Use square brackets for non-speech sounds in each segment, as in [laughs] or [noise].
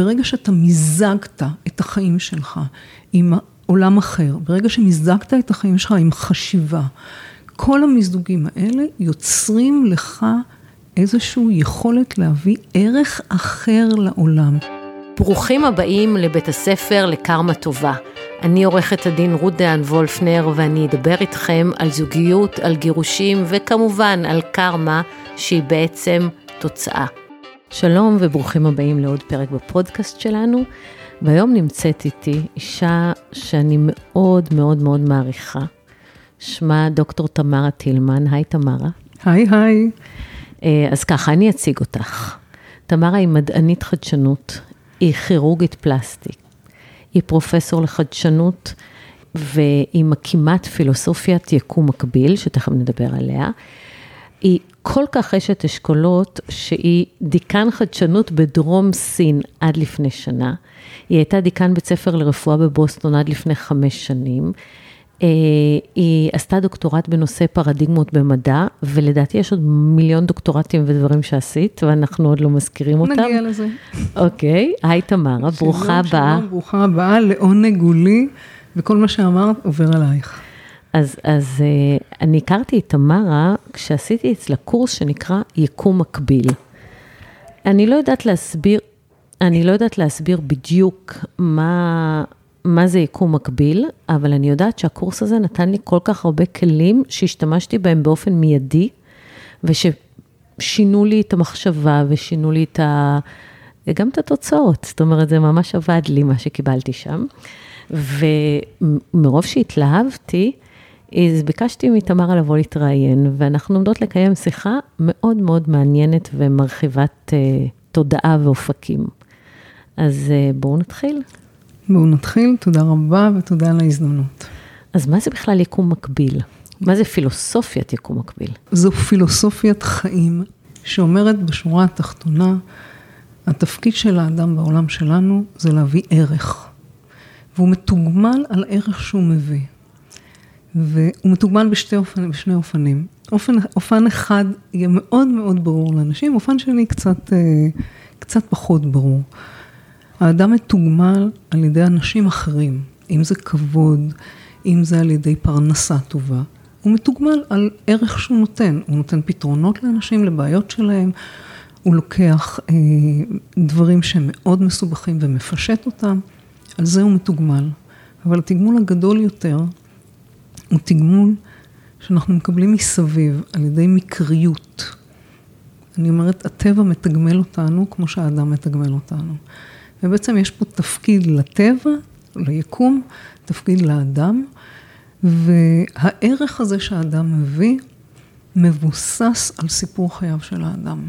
ברגע שאתה מיזגת את החיים שלך עם עולם אחר, ברגע שמיזגת את החיים שלך עם חשיבה, כל המיזוגים האלה יוצרים לך איזושהי יכולת להביא ערך אחר לעולם. ברוכים הבאים לבית הספר לקרמה טובה. אני עורכת הדין רות דהן וולפנר ואני אדבר איתכם על זוגיות, על גירושים וכמובן על קרמה שהיא בעצם תוצאה. שלום וברוכים הבאים לעוד פרק בפודקאסט שלנו. והיום נמצאת איתי אישה שאני מאוד מאוד מאוד מעריכה. שמה דוקטור תמרה טילמן. היי תמרה. היי היי. אה, אז ככה, אני אציג אותך. תמרה היא מדענית חדשנות, היא כירורגית פלסטיק, היא פרופסור לחדשנות והיא מקימת פילוסופיית יקום מקביל, שתכף נדבר עליה. היא כל כך אשת אשכולות, שהיא דיקן חדשנות בדרום סין עד לפני שנה. היא הייתה דיקן בית ספר לרפואה בבוסטון עד לפני חמש שנים. אה, היא עשתה דוקטורט בנושא פרדיגמות במדע, ולדעתי יש עוד מיליון דוקטורטים ודברים שעשית, ואנחנו עוד לא מזכירים אותם. נגיע לזה. אוקיי, היי תמרה, ברוכה הבאה. שלום, ברוכה הבאה, לעונג הוא לי, וכל מה שאמרת עובר עלייך. אז, אז אני הכרתי את תמרה כשעשיתי אצלה קורס שנקרא יקום מקביל. אני לא יודעת להסביר, אני לא יודעת להסביר בדיוק מה, מה זה יקום מקביל, אבל אני יודעת שהקורס הזה נתן לי כל כך הרבה כלים שהשתמשתי בהם באופן מיידי, וששינו לי את המחשבה ושינו לי את ה... גם את התוצאות, זאת אומרת, זה ממש עבד לי, מה שקיבלתי שם. ומרוב שהתלהבתי, אז ביקשתי מתמרה לבוא להתראיין, ואנחנו עומדות לקיים שיחה מאוד מאוד מעניינת ומרחיבת uh, תודעה ואופקים. אז uh, בואו נתחיל. בואו נתחיל, תודה רבה ותודה על ההזדמנות. אז מה זה בכלל יקום מקביל? מה זה פילוסופיית יקום מקביל? זו פילוסופיית חיים שאומרת בשורה התחתונה, התפקיד של האדם בעולם שלנו זה להביא ערך. והוא מתוגמל על ערך שהוא מביא. והוא מתוגמל בשתי אופנים, בשני אופנים. אופן, אופן אחד יהיה מאוד מאוד ברור לאנשים, אופן שני קצת, אה, קצת פחות ברור. האדם מתוגמל על ידי אנשים אחרים, אם זה כבוד, אם זה על ידי פרנסה טובה. הוא מתוגמל על ערך שהוא נותן, הוא נותן פתרונות לאנשים, לבעיות שלהם, הוא לוקח אה, דברים שהם מאוד מסובכים ומפשט אותם, על זה הוא מתוגמל. אבל התגמול הגדול יותר הוא תגמול שאנחנו מקבלים מסביב על ידי מקריות. אני אומרת, הטבע מתגמל אותנו כמו שהאדם מתגמל אותנו. ובעצם יש פה תפקיד לטבע, ליקום, תפקיד לאדם, והערך הזה שהאדם מביא, מבוסס על סיפור חייו של האדם.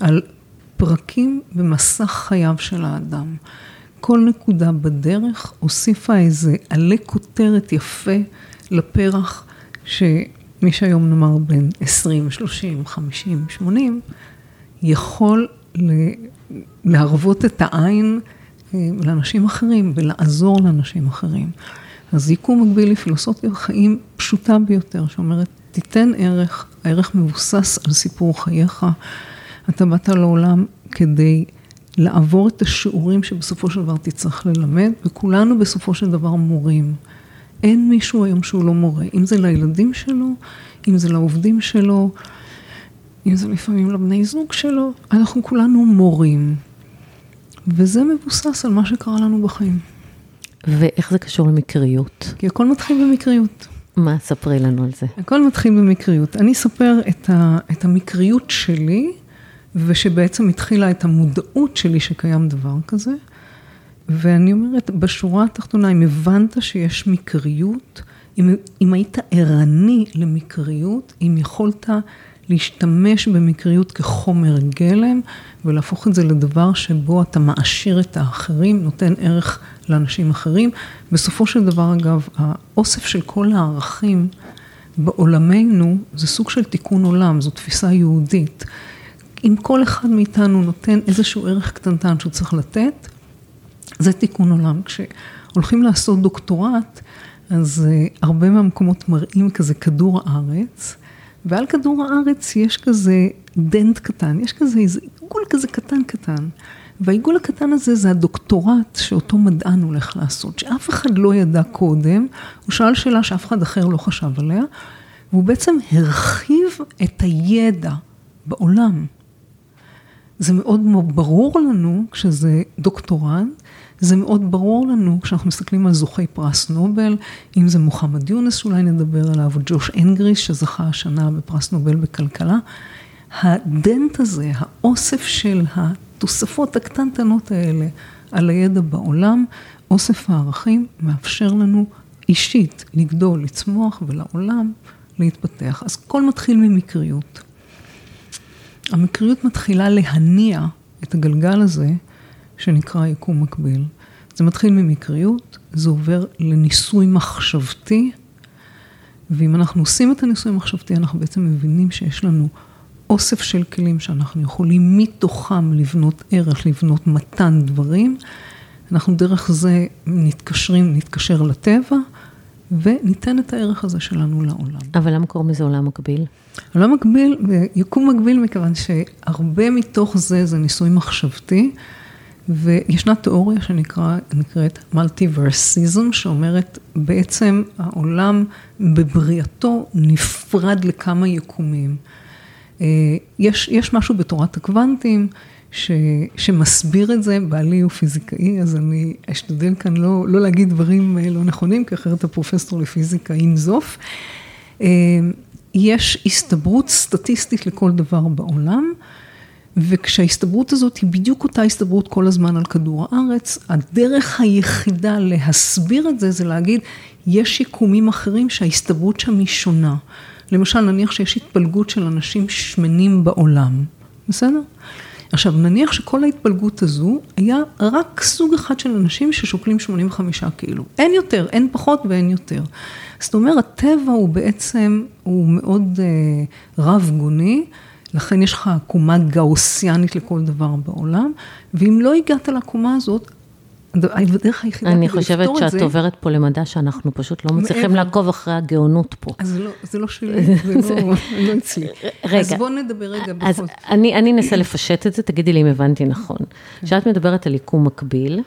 על פרקים במסך חייו של האדם. כל נקודה בדרך הוסיפה איזה עלה כותרת יפה לפרח שמי שהיום נאמר בין 20, 30, 50, 80, יכול להרוות את העין אה, לאנשים אחרים ולעזור לאנשים אחרים. אז יקום מקביל היא פילוסופיה חיים פשוטה ביותר, שאומרת, תיתן ערך, הערך מבוסס על סיפור חייך. אתה באת לעולם כדי לעבור את השיעורים שבסופו של דבר תצטרך ללמד, וכולנו בסופו של דבר מורים. אין מישהו היום שהוא לא מורה, אם זה לילדים שלו, אם זה לעובדים שלו, אם זה לפעמים לבני זוג שלו, אנחנו כולנו מורים. וזה מבוסס על מה שקרה לנו בחיים. ואיך זה קשור למקריות? כי הכל מתחיל במקריות. מה? ספרי לנו על זה. הכל מתחיל במקריות. אני אספר את, ה, את המקריות שלי, ושבעצם התחילה את המודעות שלי שקיים דבר כזה. ואני אומרת, בשורה התחתונה, אם הבנת שיש מקריות, אם, אם היית ערני למקריות, אם יכולת להשתמש במקריות כחומר גלם ולהפוך את זה לדבר שבו אתה מעשיר את האחרים, נותן ערך לאנשים אחרים. בסופו של דבר, אגב, האוסף של כל הערכים בעולמנו זה סוג של תיקון עולם, זו תפיסה יהודית. אם כל אחד מאיתנו נותן איזשהו ערך קטנטן שהוא צריך לתת, זה תיקון עולם. כשהולכים לעשות דוקטורט, אז אה, הרבה מהמקומות מראים כזה כדור הארץ, ועל כדור הארץ יש כזה דנט קטן, יש כזה איזה עיגול כזה קטן קטן. והעיגול הקטן הזה זה הדוקטורט שאותו מדען הולך לעשות, שאף אחד לא ידע קודם, הוא שאל שאלה שאף אחד אחר לא חשב עליה, והוא בעצם הרחיב את הידע בעולם. זה מאוד ברור לנו כשזה דוקטורט, זה מאוד ברור לנו כשאנחנו מסתכלים על זוכי פרס נובל, אם זה מוחמד יונס שאולי נדבר עליו, או ג'וש אנגריס שזכה השנה בפרס נובל בכלכלה. הדנט הזה, האוסף של התוספות הקטנטנות האלה על הידע בעולם, אוסף הערכים מאפשר לנו אישית לגדול, לצמוח ולעולם להתפתח. אז הכל מתחיל ממקריות. המקריות מתחילה להניע את הגלגל הזה שנקרא יקום מקביל. זה מתחיל ממקריות, זה עובר לניסוי מחשבתי, ואם אנחנו עושים את הניסוי המחשבתי, אנחנו בעצם מבינים שיש לנו אוסף של כלים שאנחנו יכולים מתוכם לבנות ערך, לבנות מתן דברים. אנחנו דרך זה מתקשרים, נתקשר לטבע, וניתן את הערך הזה שלנו לעולם. אבל למה קוראים לזה עולם מקביל? עולם מקביל, יקום מקביל מכיוון שהרבה מתוך זה זה ניסוי מחשבתי. וישנה תיאוריה שנקראת מולטיברסיזם, שאומרת בעצם העולם בבריאתו נפרד לכמה יקומים. אה, יש, יש משהו בתורת הקוונטים ש, שמסביר את זה, בעלי הוא פיזיקאי, אז אני אשתדל כאן לא, לא להגיד דברים אה, לא נכונים, כי אחרת הפרופסור לפיזיקה ינזוף. אה, יש הסתברות סטטיסטית לכל דבר בעולם. וכשההסתברות הזאת היא בדיוק אותה הסתברות כל הזמן על כדור הארץ, הדרך היחידה להסביר את זה, זה להגיד, יש יקומים אחרים שההסתברות שם היא שונה. למשל, נניח שיש התפלגות של אנשים שמנים בעולם, בסדר? עכשיו, נניח שכל ההתפלגות הזו היה רק סוג אחד של אנשים ששוקלים 85 קילו. אין יותר, אין פחות ואין יותר. זאת אומרת, הטבע הוא בעצם, הוא מאוד אה, רב גוני. לכן יש לך עקומה גאוסיאנית לכל דבר בעולם, ואם לא הגעת לעקומה הזאת, הדרך היחידה כדי לפתור את זה... אני חושבת שאת עוברת פה למדע שאנחנו פשוט לא מצליחים לעקוב אחרי הגאונות פה. אז לא, זה לא שלי, [laughs] זה לא, לא אצלי. [laughs] רגע. אז בואו נדבר רגע בכל זאת. אני אנסה לפשט את זה, תגידי לי אם הבנתי נכון. כן. כשאת מדברת על יקום מקביל,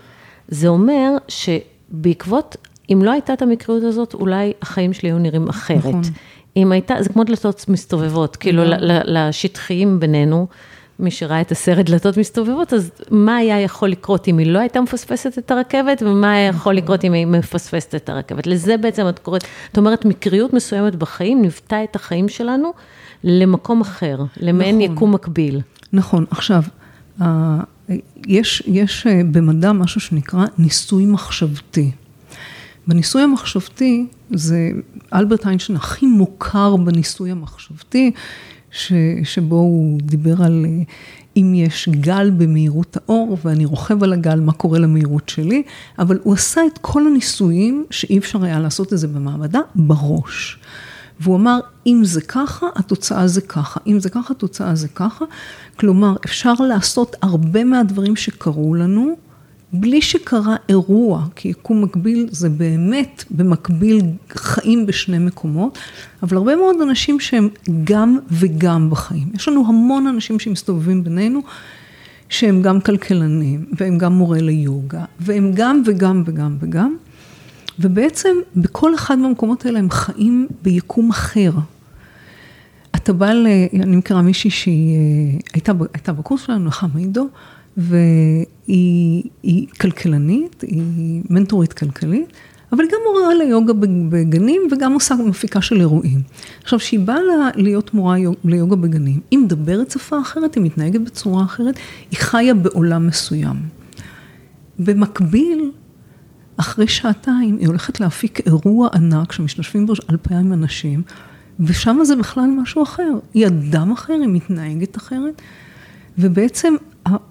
זה אומר שבעקבות, אם לא הייתה את המקריות הזאת, אולי החיים שלי היו נראים אחרת. נכון. אם הייתה, זה כמו דלתות מסתובבות, כאילו לשטחיים בינינו, מי שראה את הסרט דלתות מסתובבות, אז מה היה יכול לקרות אם היא לא הייתה מפספסת את הרכבת, ומה היה יכול נכון. לקרות אם היא מפספסת את הרכבת. לזה בעצם את קוראת, את אומרת, מקריות מסוימת בחיים ניווטה את החיים שלנו למקום אחר, למעין נכון. יקום מקביל. נכון, עכשיו, יש, יש אה, במדע משהו שנקרא ניסוי מחשבתי. בניסוי המחשבתי, זה אלברט איינשטיין הכי מוכר בניסוי המחשבתי, ש, שבו הוא דיבר על אה, אם יש גל במהירות האור ואני רוכב על הגל, מה קורה למהירות שלי, אבל הוא עשה את כל הניסויים שאי אפשר היה לעשות את זה במעבדה, בראש. והוא אמר, אם זה ככה, התוצאה זה ככה, אם זה ככה, התוצאה זה ככה. כלומר, אפשר לעשות הרבה מהדברים שקרו לנו, בלי שקרה אירוע, כי יקום מקביל זה באמת במקביל חיים בשני מקומות, אבל הרבה מאוד אנשים שהם גם וגם בחיים. יש לנו המון אנשים שמסתובבים בינינו, שהם גם כלכלנים, והם גם מורה ליוגה, והם גם וגם וגם וגם, ובעצם בכל אחד מהמקומות האלה הם חיים ביקום אחר. אתה בא ל... אני מכירה מישהי שהיא אה, הייתה, הייתה בקורס שלנו, נחמה עידו, והיא כלכלנית, היא מנטורית כלכלית, אבל היא גם מורה ליוגה בגנים וגם עושה מפיקה של אירועים. עכשיו, כשהיא באה להיות מורה ליוגה בגנים, היא מדברת שפה אחרת, היא מתנהגת בצורה אחרת, היא חיה בעולם מסוים. במקביל, אחרי שעתיים, היא הולכת להפיק אירוע ענק שמשתתפים בו אלפיים אנשים, ושם זה בכלל משהו אחר. היא אדם אחר, היא מתנהגת אחרת, ובעצם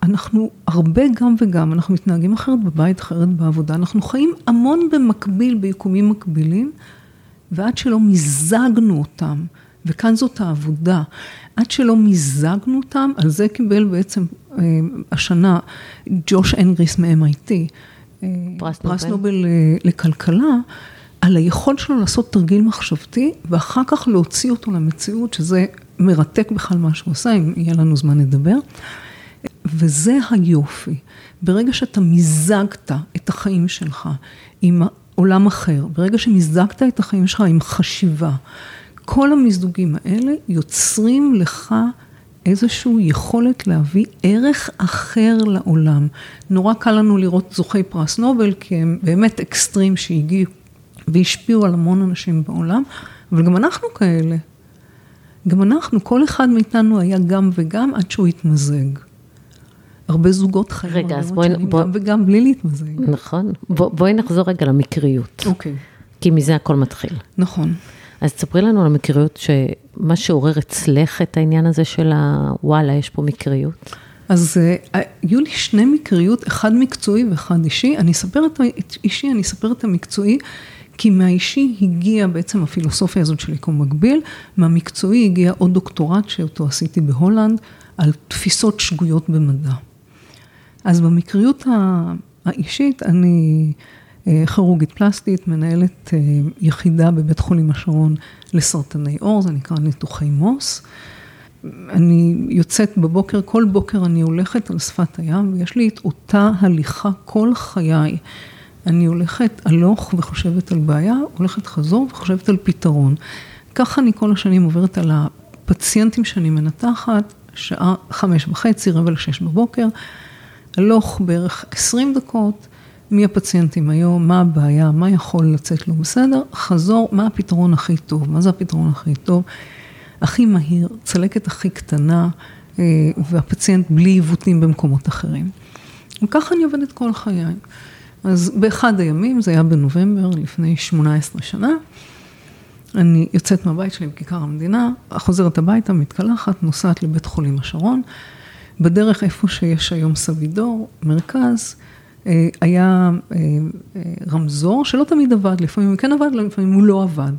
אנחנו הרבה גם וגם, אנחנו מתנהגים אחרת בבית, אחרת בעבודה, אנחנו חיים המון במקביל, ביקומים מקבילים, ועד שלא מיזגנו אותם, וכאן זאת העבודה, עד שלא מיזגנו אותם, על זה קיבל בעצם אה, השנה ג'וש אנגריס מ-MIT, אה, פרס, פרס נובל, נובל לכלכלה, על היכולת שלו לעשות תרגיל מחשבתי, ואחר כך להוציא אותו למציאות, שזה מרתק בכלל מה שהוא עושה, אם יהיה לנו זמן לדבר. וזה היופי. ברגע שאתה מיזגת את החיים שלך עם עולם אחר, ברגע שמיזגת את החיים שלך עם חשיבה, כל המיזוגים האלה יוצרים לך איזושהי יכולת להביא ערך אחר לעולם. נורא קל לנו לראות זוכי פרס נובל, כי הם באמת אקסטרים שהגיעו והשפיעו על המון אנשים בעולם, אבל גם אנחנו כאלה. גם אנחנו, כל אחד מאיתנו היה גם וגם עד שהוא התמזג. הרבה זוגות חיים רגע, אז בואי, בוא... גם וגם בלי להתמזג. נכון. בוא, בואי נחזור רגע למקריות. אוקיי. כי מזה הכל מתחיל. נכון. אז תספרי לנו על המקריות, שמה שעורר אצלך את העניין הזה של הוואלה, יש פה מקריות. אז uh, היו לי שני מקריות, אחד מקצועי ואחד אישי. אני אספר את האישי, אני אספר את המקצועי, כי מהאישי הגיע בעצם הפילוסופיה הזאת של יקום מקביל, מהמקצועי הגיע עוד דוקטורט שאותו עשיתי בהולנד, על תפיסות שגויות במדע. אז במקריות האישית, אני אה, כירורגית פלסטית, מנהלת אה, יחידה בבית חולים השרון לסרטני עור, זה נקרא ניתוחי מוס. אני יוצאת בבוקר, כל בוקר אני הולכת על שפת הים, ויש לי את אותה הליכה כל חיי. אני הולכת הלוך וחושבת על בעיה, הולכת חזור וחושבת על פתרון. ככה אני כל השנים עוברת על הפציינטים שאני מנתחת, שעה חמש וחצי, רבע לשש בבוקר, הלוך בערך עשרים דקות, מי הפציינטים היום, מה הבעיה, מה יכול לצאת לא בסדר, חזור, מה הפתרון הכי טוב, מה זה הפתרון הכי טוב, הכי מהיר, צלקת הכי קטנה, אה, והפציינט בלי עיוותים במקומות אחרים. וככה אני עובדת כל חיי. אז באחד הימים, זה היה בנובמבר לפני 18 שנה, אני יוצאת מהבית שלי בכיכר המדינה, חוזרת הביתה, מתקלחת, נוסעת לבית חולים השרון. בדרך איפה שיש היום סבידור, מרכז, אה, היה אה, אה, רמזור שלא תמיד עבד, לפעמים הוא כן עבד, לפעמים הוא לא עבד.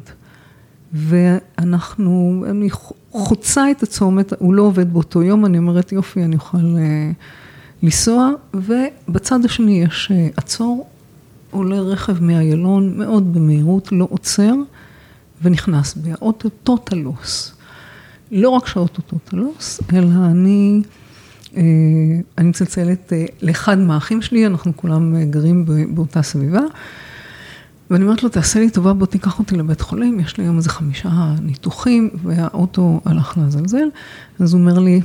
ואנחנו, אני חוצה את הצומת, הוא לא עובד באותו יום, אני אומרת יופי, אני אוכל לנסוע, ובצד השני יש עצור, עולה רכב מאיילון מאוד במהירות, לא עוצר, ונכנס בי, האוטו טוטלוס. לא רק שהאוטו טוטלוס, אלא אני... אה, אני מצלצלת אה, לאחד מהאחים שלי, אנחנו כולם אה, גרים באותה סביבה. ואני אומרת לו, תעשה לי טובה, בוא תיקח אותי לבית חולים, יש לי היום איזה חמישה ניתוחים, והאוטו הלך לעזלזל. אז הוא אומר לי,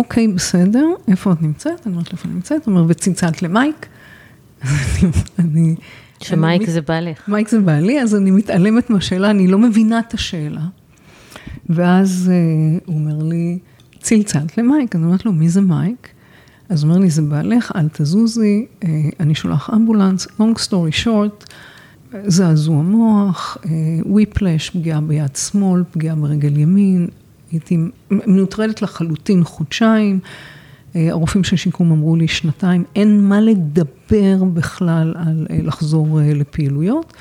אוקיי, בסדר, איפה את נמצאת? אני אומרת לו, איפה אני נמצאת? הוא אומר, וצלצלת למייק. אני... שמייק זה בעלך. מייק זה בעלי, אז אני מתעלמת מהשאלה, אני לא מבינה את השאלה. ואז הוא אומר לי, צלצלת למייק, אני אומרת לו, מי זה מייק? אז הוא אומר לי, זה בעלך, אל תזוזי, אה, אני שולח אמבולנס, long story short, זעזוע מוח, וויפלש, אה, פגיעה ביד שמאל, פגיעה ברגל ימין, הייתי מנוטרלת לחלוטין חודשיים, אה, הרופאים של שיקום אמרו לי שנתיים, אין מה לדבר בכלל על לחזור לפעילויות.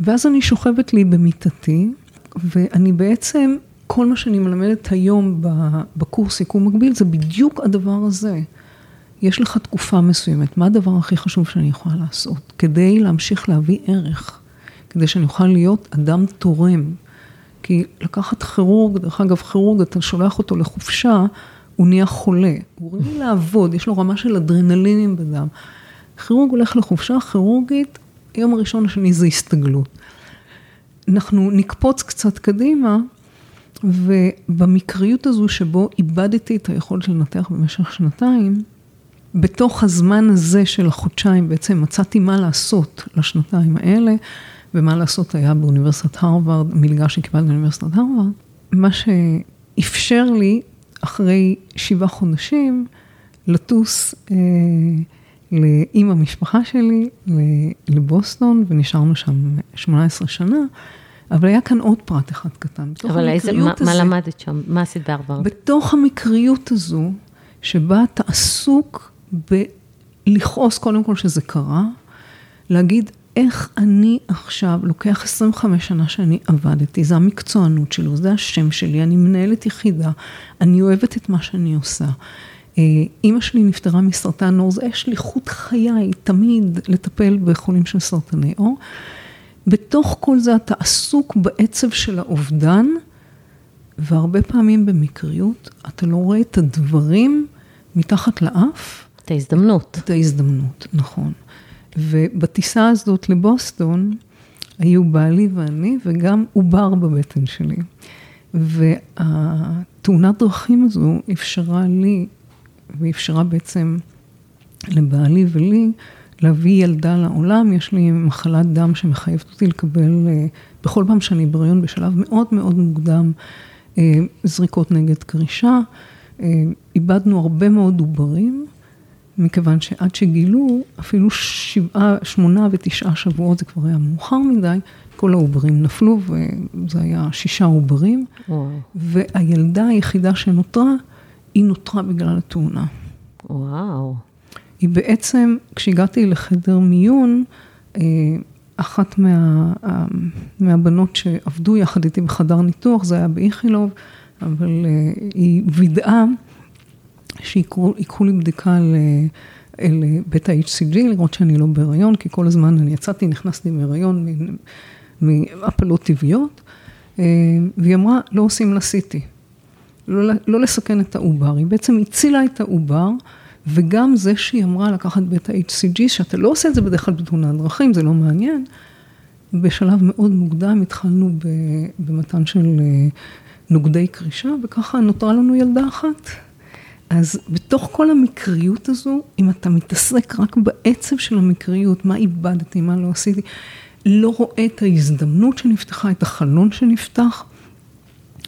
ואז אני שוכבת לי במיטתי, ואני בעצם כל מה שאני מלמדת היום בקורס יקום מקביל זה בדיוק הדבר הזה. יש לך תקופה מסוימת, מה הדבר הכי חשוב שאני יכולה לעשות כדי להמשיך להביא ערך, כדי שאני אוכל להיות אדם תורם. כי לקחת כירורג, דרך אגב כירורג, אתה שולח אותו לחופשה, הוא נהיה חולה, הוא רגיל לעבוד, יש לו רמה של אדרנלינים בדם. כירורג הולך לחופשה כירורגית, היום הראשון השני זה הסתגלות. אנחנו נקפוץ קצת קדימה, ובמקריות הזו שבו איבדתי את היכולת לנתח במשך שנתיים, בתוך הזמן הזה של החודשיים בעצם מצאתי מה לעשות לשנתיים האלה, ומה לעשות היה באוניברסיטת הרווארד, מלגה שקיבלתי באוניברסיטת הרווארד, מה שאפשר לי אחרי שבעה חודשים לטוס אה, עם המשפחה שלי לבוסטון, ונשארנו שם 18 שנה. אבל היה כאן עוד פרט אחד קטן. אבל איזה, מה, הזה, מה למדת שם? מה עשית בהרווארד? בתוך המקריות הזו, שבה אתה עסוק בלכעוס קודם כל שזה קרה, להגיד איך אני עכשיו, לוקח 25 שנה שאני עבדתי, זה המקצוענות שלו, זה השם שלי, אני מנהלת יחידה, אני אוהבת את מה שאני עושה. אה, אימא שלי נפטרה מסרטן עור, זה היה שליחות חיי, תמיד לטפל בחולים של סרטני עור. בתוך כל זה אתה עסוק בעצב של האובדן, והרבה פעמים במקריות אתה לא רואה את הדברים מתחת לאף. את ההזדמנות. את ההזדמנות, נכון. ובטיסה הזאת לבוסטון, היו בעלי ואני, וגם עובר בבטן שלי. והתאונת דרכים הזו אפשרה לי, ואפשרה בעצם לבעלי ולי, להביא ילדה לעולם. יש לי מחלת דם שמחייבת אותי לקבל, אה, בכל פעם שאני בהריון בשלב מאוד מאוד מוקדם, אה, זריקות נגד קרישה. אה, איבדנו הרבה מאוד עוברים. מכיוון שעד שגילו, אפילו שבעה, שמונה ותשעה שבועות, זה כבר היה מאוחר מדי, כל העוברים נפלו, וזה היה שישה עוברים. וואו. והילדה היחידה שנותרה, היא נותרה בגלל התאונה. וואו. היא בעצם, כשהגעתי לחדר מיון, אה, אחת מה, מהבנות שעבדו יחד איתי בחדר ניתוח, זה היה באיכילוב, אבל אה, היא וידאה שיקחו לי בדיקה אל בית ה-HCG, לראות שאני לא בהיריון, כי כל הזמן אני יצאתי, נכנסתי בהיריון מהפלות טבעיות, אה, והיא אמרה, לא עושים לה CT, לא, לא לסכן את העובר, היא בעצם הצילה את העובר, וגם זה שהיא אמרה לקחת בית ה-HCG, שאתה לא עושה את זה בדרך כלל בתאונת דרכים, זה לא מעניין, בשלב מאוד מוקדם התחלנו במתן של אה, נוגדי קרישה, וככה נותרה לנו ילדה אחת. אז בתוך כל המקריות הזו, אם אתה מתעסק רק בעצב של המקריות, מה איבדתי, מה לא עשיתי, לא רואה את ההזדמנות שנפתחה, את החלון שנפתח,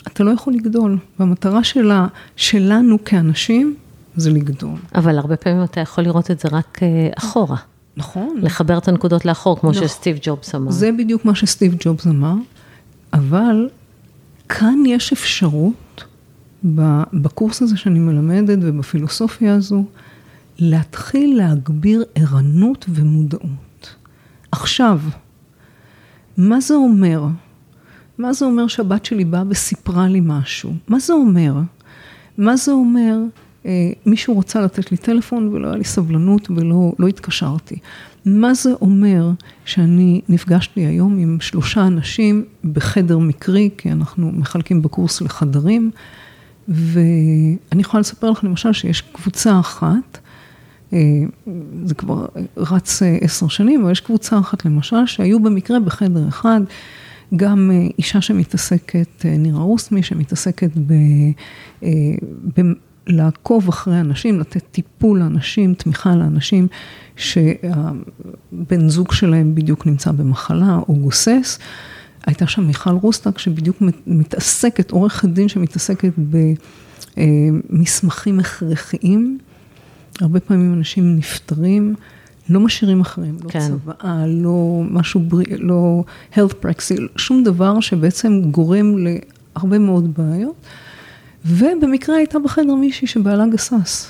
אתה לא יכול לגדול. והמטרה שלה, שלנו כאנשים, זה לגדול. אבל הרבה פעמים אתה יכול לראות את זה רק אה, אחורה. נכון. לחבר את הנקודות לאחור, כמו נכון. שסטיב ג'ובס אמר. זה בדיוק מה שסטיב ג'ובס אמר, אבל כאן יש אפשרות בקורס הזה שאני מלמדת ובפילוסופיה הזו, להתחיל להגביר ערנות ומודעות. עכשיו, מה זה אומר? מה זה אומר שהבת שלי באה וסיפרה לי משהו? מה זה אומר? מה זה אומר, אה, מישהו רוצה לתת לי טלפון ולא היה לי סבלנות ולא לא התקשרתי. מה זה אומר שאני נפגשתי היום עם שלושה אנשים בחדר מקרי, כי אנחנו מחלקים בקורס לחדרים, ואני יכולה לספר לך למשל שיש קבוצה אחת, אה, זה כבר רץ אה, עשר שנים, אבל יש קבוצה אחת למשל, שהיו במקרה בחדר אחד, גם אה, אישה שמתעסקת, נירה רוסמי, שמתעסקת ב... ב לעקוב אחרי אנשים, לתת טיפול לאנשים, תמיכה לאנשים שהבן זוג שלהם בדיוק נמצא במחלה או גוסס. הייתה שם מיכל רוסטק שבדיוק מתעסקת, עורכת דין שמתעסקת במסמכים הכרחיים. הרבה פעמים אנשים נפטרים, לא משאירים אחרים, לא כן. צוואה, לא משהו בריאה, לא health practice, שום דבר שבעצם גורם להרבה מאוד בעיות. ובמקרה הייתה בחדר מישהי שבעלה גסס.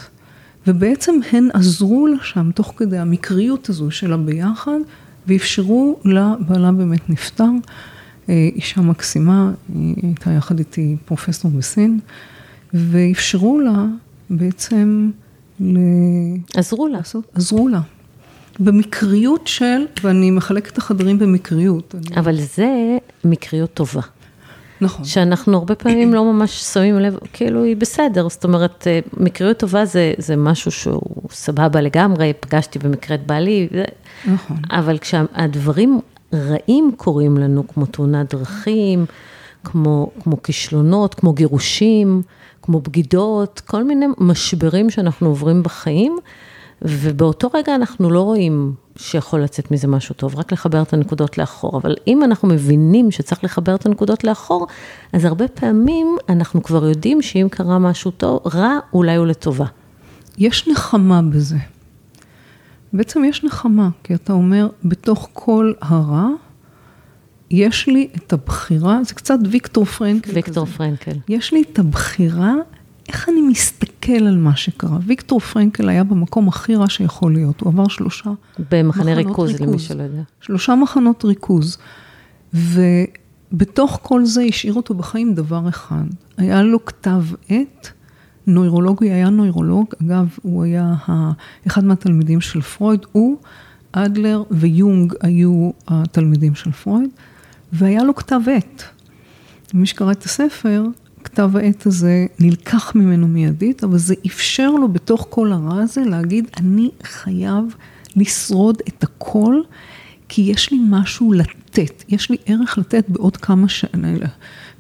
ובעצם הן עזרו לה שם, תוך כדי המקריות הזו של הביחד, ואפשרו לה, בעלה באמת נפטר. אה, אישה מקסימה, היא הייתה יחד איתי פרופסור בסין, ואפשרו לה בעצם ל... עזרו לה. לעשות, עזרו לה. במקריות של, ואני מחלקת את החדרים במקריות. אבל אני... זה מקריות טובה. נכון. שאנחנו הרבה פעמים לא ממש שמים לב, כאילו היא בסדר, זאת אומרת, אה, מקריות טובה זה, זה משהו שהוא סבבה לגמרי, פגשתי במקרה את בעלי, נכון. אבל כשהדברים רעים קורים לנו, כמו תאונת דרכים, כמו, כמו כישלונות, כמו גירושים, כמו בגידות, כל מיני משברים שאנחנו עוברים בחיים, ובאותו רגע אנחנו לא רואים שיכול לצאת מזה משהו טוב, רק לחבר את הנקודות לאחור. אבל אם אנחנו מבינים שצריך לחבר את הנקודות לאחור, אז הרבה פעמים אנחנו כבר יודעים שאם קרה משהו טוב, רע, אולי הוא לטובה. יש נחמה בזה. בעצם יש נחמה, כי אתה אומר, בתוך כל הרע, יש לי את הבחירה, זה קצת ויקטור פרנקל ויקטור כזה. פרנקל. יש לי את הבחירה, איך אני מסתכל על מה שקרה. ויקטור פרנקל היה במקום הכי רע שיכול להיות, הוא עבר שלושה במחנה ריכוז, ריכוז, למי שלא יודע. שלושה מחנות ריכוז. ובתוך כל זה השאיר אותו בחיים דבר אחד, היה לו כתב עת. נוירולוגי היה נוירולוג, אגב, הוא היה אחד מהתלמידים של פרויד, הוא, אדלר ויונג היו התלמידים של פרויד, והיה לו כתב עת. מי שקרא את הספר, כתב העת הזה נלקח ממנו מיידית, אבל זה אפשר לו בתוך כל הרע הזה להגיד, אני חייב לשרוד את הכל, כי יש לי משהו לתת, יש לי ערך לתת בעוד כמה שנים,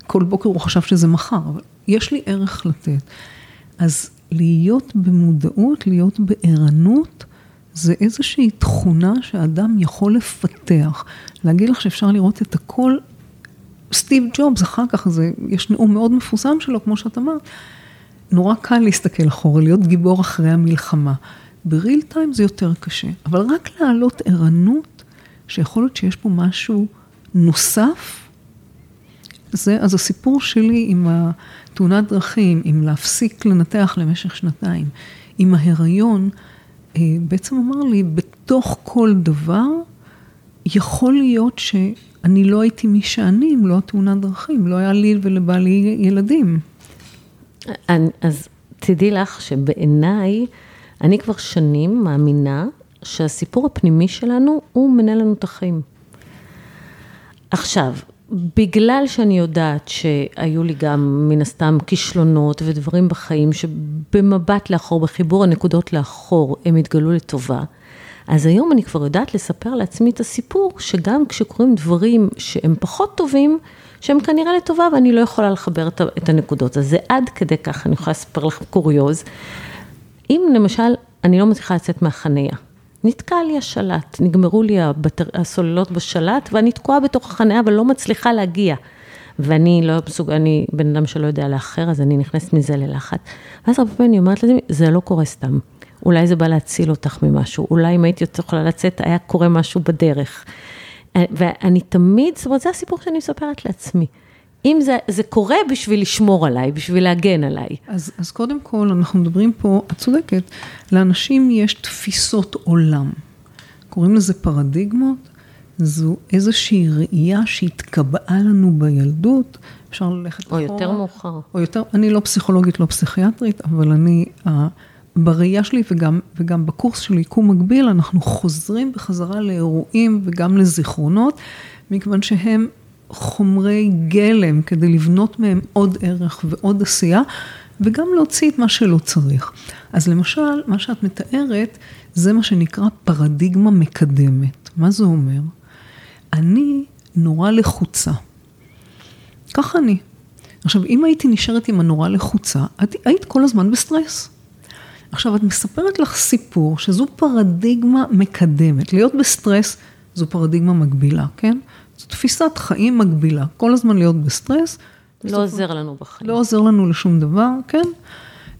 כל בוקר הוא חשב שזה מחר, אבל יש לי ערך לתת. אז להיות במודעות, להיות בערנות, זה איזושהי תכונה שאדם יכול לפתח. להגיד לך שאפשר לראות את הכל, סטיב ג'ובס, אחר כך זה, יש נאום מאוד מפורסם שלו, כמו שאת אמרת, נורא קל להסתכל אחורה, להיות גיבור אחרי המלחמה. בריל טיים זה יותר קשה, אבל רק להעלות ערנות, שיכול להיות שיש פה משהו נוסף, זה, אז הסיפור שלי עם התאונת דרכים, עם להפסיק לנתח למשך שנתיים, עם ההיריון, אה, בעצם אמר לי, בתוך כל דבר, יכול להיות שאני לא הייתי מי שאני אם לא התאונת דרכים, לא היה לי ולבעלי ילדים. אז תדעי לך שבעיניי, אני כבר שנים מאמינה שהסיפור הפנימי שלנו הוא מנהל לנו את החיים. עכשיו, בגלל שאני יודעת שהיו לי גם מן הסתם כישלונות ודברים בחיים שבמבט לאחור, בחיבור הנקודות לאחור, הם התגלו לטובה. אז היום אני כבר יודעת לספר לעצמי את הסיפור, שגם כשקורים דברים שהם פחות טובים, שהם כנראה לטובה ואני לא יכולה לחבר את הנקודות. אז זה עד כדי כך, אני יכולה לספר לך קוריוז. אם למשל, אני לא מצליחה לצאת מהחניה. נתקע לי השלט, נגמרו לי הבטר... הסוללות בשלט ואני תקועה בתוך החניה ולא מצליחה להגיע. ואני לא מסוגל, אני בן אדם שלא יודע לאחר, אז אני נכנסת מזה ללחץ. ואז הרבה פעמים אני אומרת לעצמי, זה לא קורה סתם. אולי זה בא להציל אותך ממשהו, אולי אם הייתי יכולה לצאת, היה קורה משהו בדרך. ואני תמיד, זאת אומרת, זה הסיפור שאני מספרת לעצמי. אם זה, זה קורה בשביל לשמור עליי, בשביל להגן עליי. אז, אז קודם כל, אנחנו מדברים פה, את צודקת, לאנשים יש תפיסות עולם. קוראים לזה פרדיגמות, זו איזושהי ראייה שהתקבעה לנו בילדות, אפשר ללכת אחורה. או יותר מאוחר. או יותר, אני לא פסיכולוגית, לא פסיכיאטרית, אבל אני, בראייה שלי וגם, וגם בקורס של עיקום מקביל, אנחנו חוזרים בחזרה לאירועים וגם לזיכרונות, מכיוון שהם חומרי גלם כדי לבנות מהם עוד ערך ועוד עשייה, וגם להוציא את מה שלא צריך. אז למשל, מה שאת מתארת, זה מה שנקרא פרדיגמה מקדמת. מה זה אומר? אני נורא לחוצה. ככה אני. עכשיו, אם הייתי נשארת עם הנורא לחוצה, את, היית כל הזמן בסטרס. עכשיו, את מספרת לך סיפור שזו פרדיגמה מקדמת. להיות בסטרס זו פרדיגמה מגבילה, כן? תפיסת חיים מגבילה, כל הזמן להיות בסטרס. לא עוזר לנו בחיים. לא עוזר לנו לשום דבר, כן?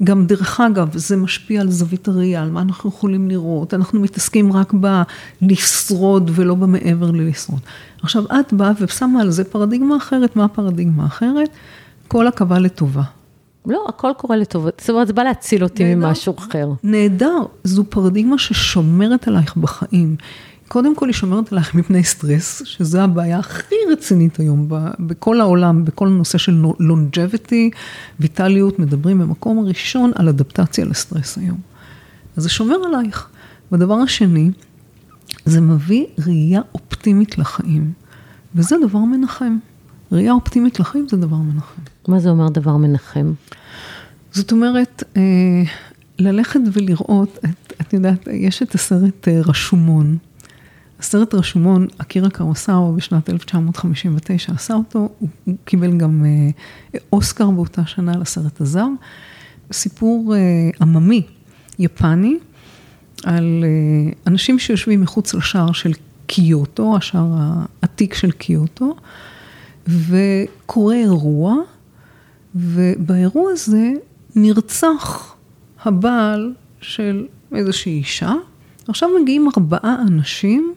גם דרך אגב, זה משפיע על זווית הראייה, על מה אנחנו יכולים לראות, אנחנו מתעסקים רק בלשרוד ולא במעבר ללשרוד. עכשיו, את באה ושמה על זה פרדיגמה אחרת, מה הפרדיגמה האחרת? כל עכבה לטובה. לא, הכל קורה לטובה, זאת אומרת, זה בא להציל אותי ממשהו אחר. נהדר, זו פרדיגמה ששומרת עלייך בחיים. קודם כל היא שומרת עליך מפני סטרס, שזו הבעיה הכי רצינית היום בכל העולם, בכל הנושא של לונג'ביטי, ויטליות, מדברים במקום הראשון על אדפטציה לסטרס היום. אז זה שומר עלייך. והדבר השני, זה מביא ראייה אופטימית לחיים, וזה דבר מנחם. ראייה אופטימית לחיים זה דבר מנחם. מה זה אומר דבר מנחם? זאת אומרת, אה, ללכת ולראות, את, את יודעת, יש את הסרט אה, רשומון. הסרט רשומון, אקירה קרוסאו בשנת 1959 עשה אותו, הוא, הוא קיבל גם אה, אוסקר באותה שנה לסרט הזר. סיפור אה, עממי, יפני, על אה, אנשים שיושבים מחוץ לשער של קיוטו, השער העתיק של קיוטו, וקורה אירוע, ובאירוע הזה נרצח הבעל של איזושהי אישה. עכשיו מגיעים ארבעה אנשים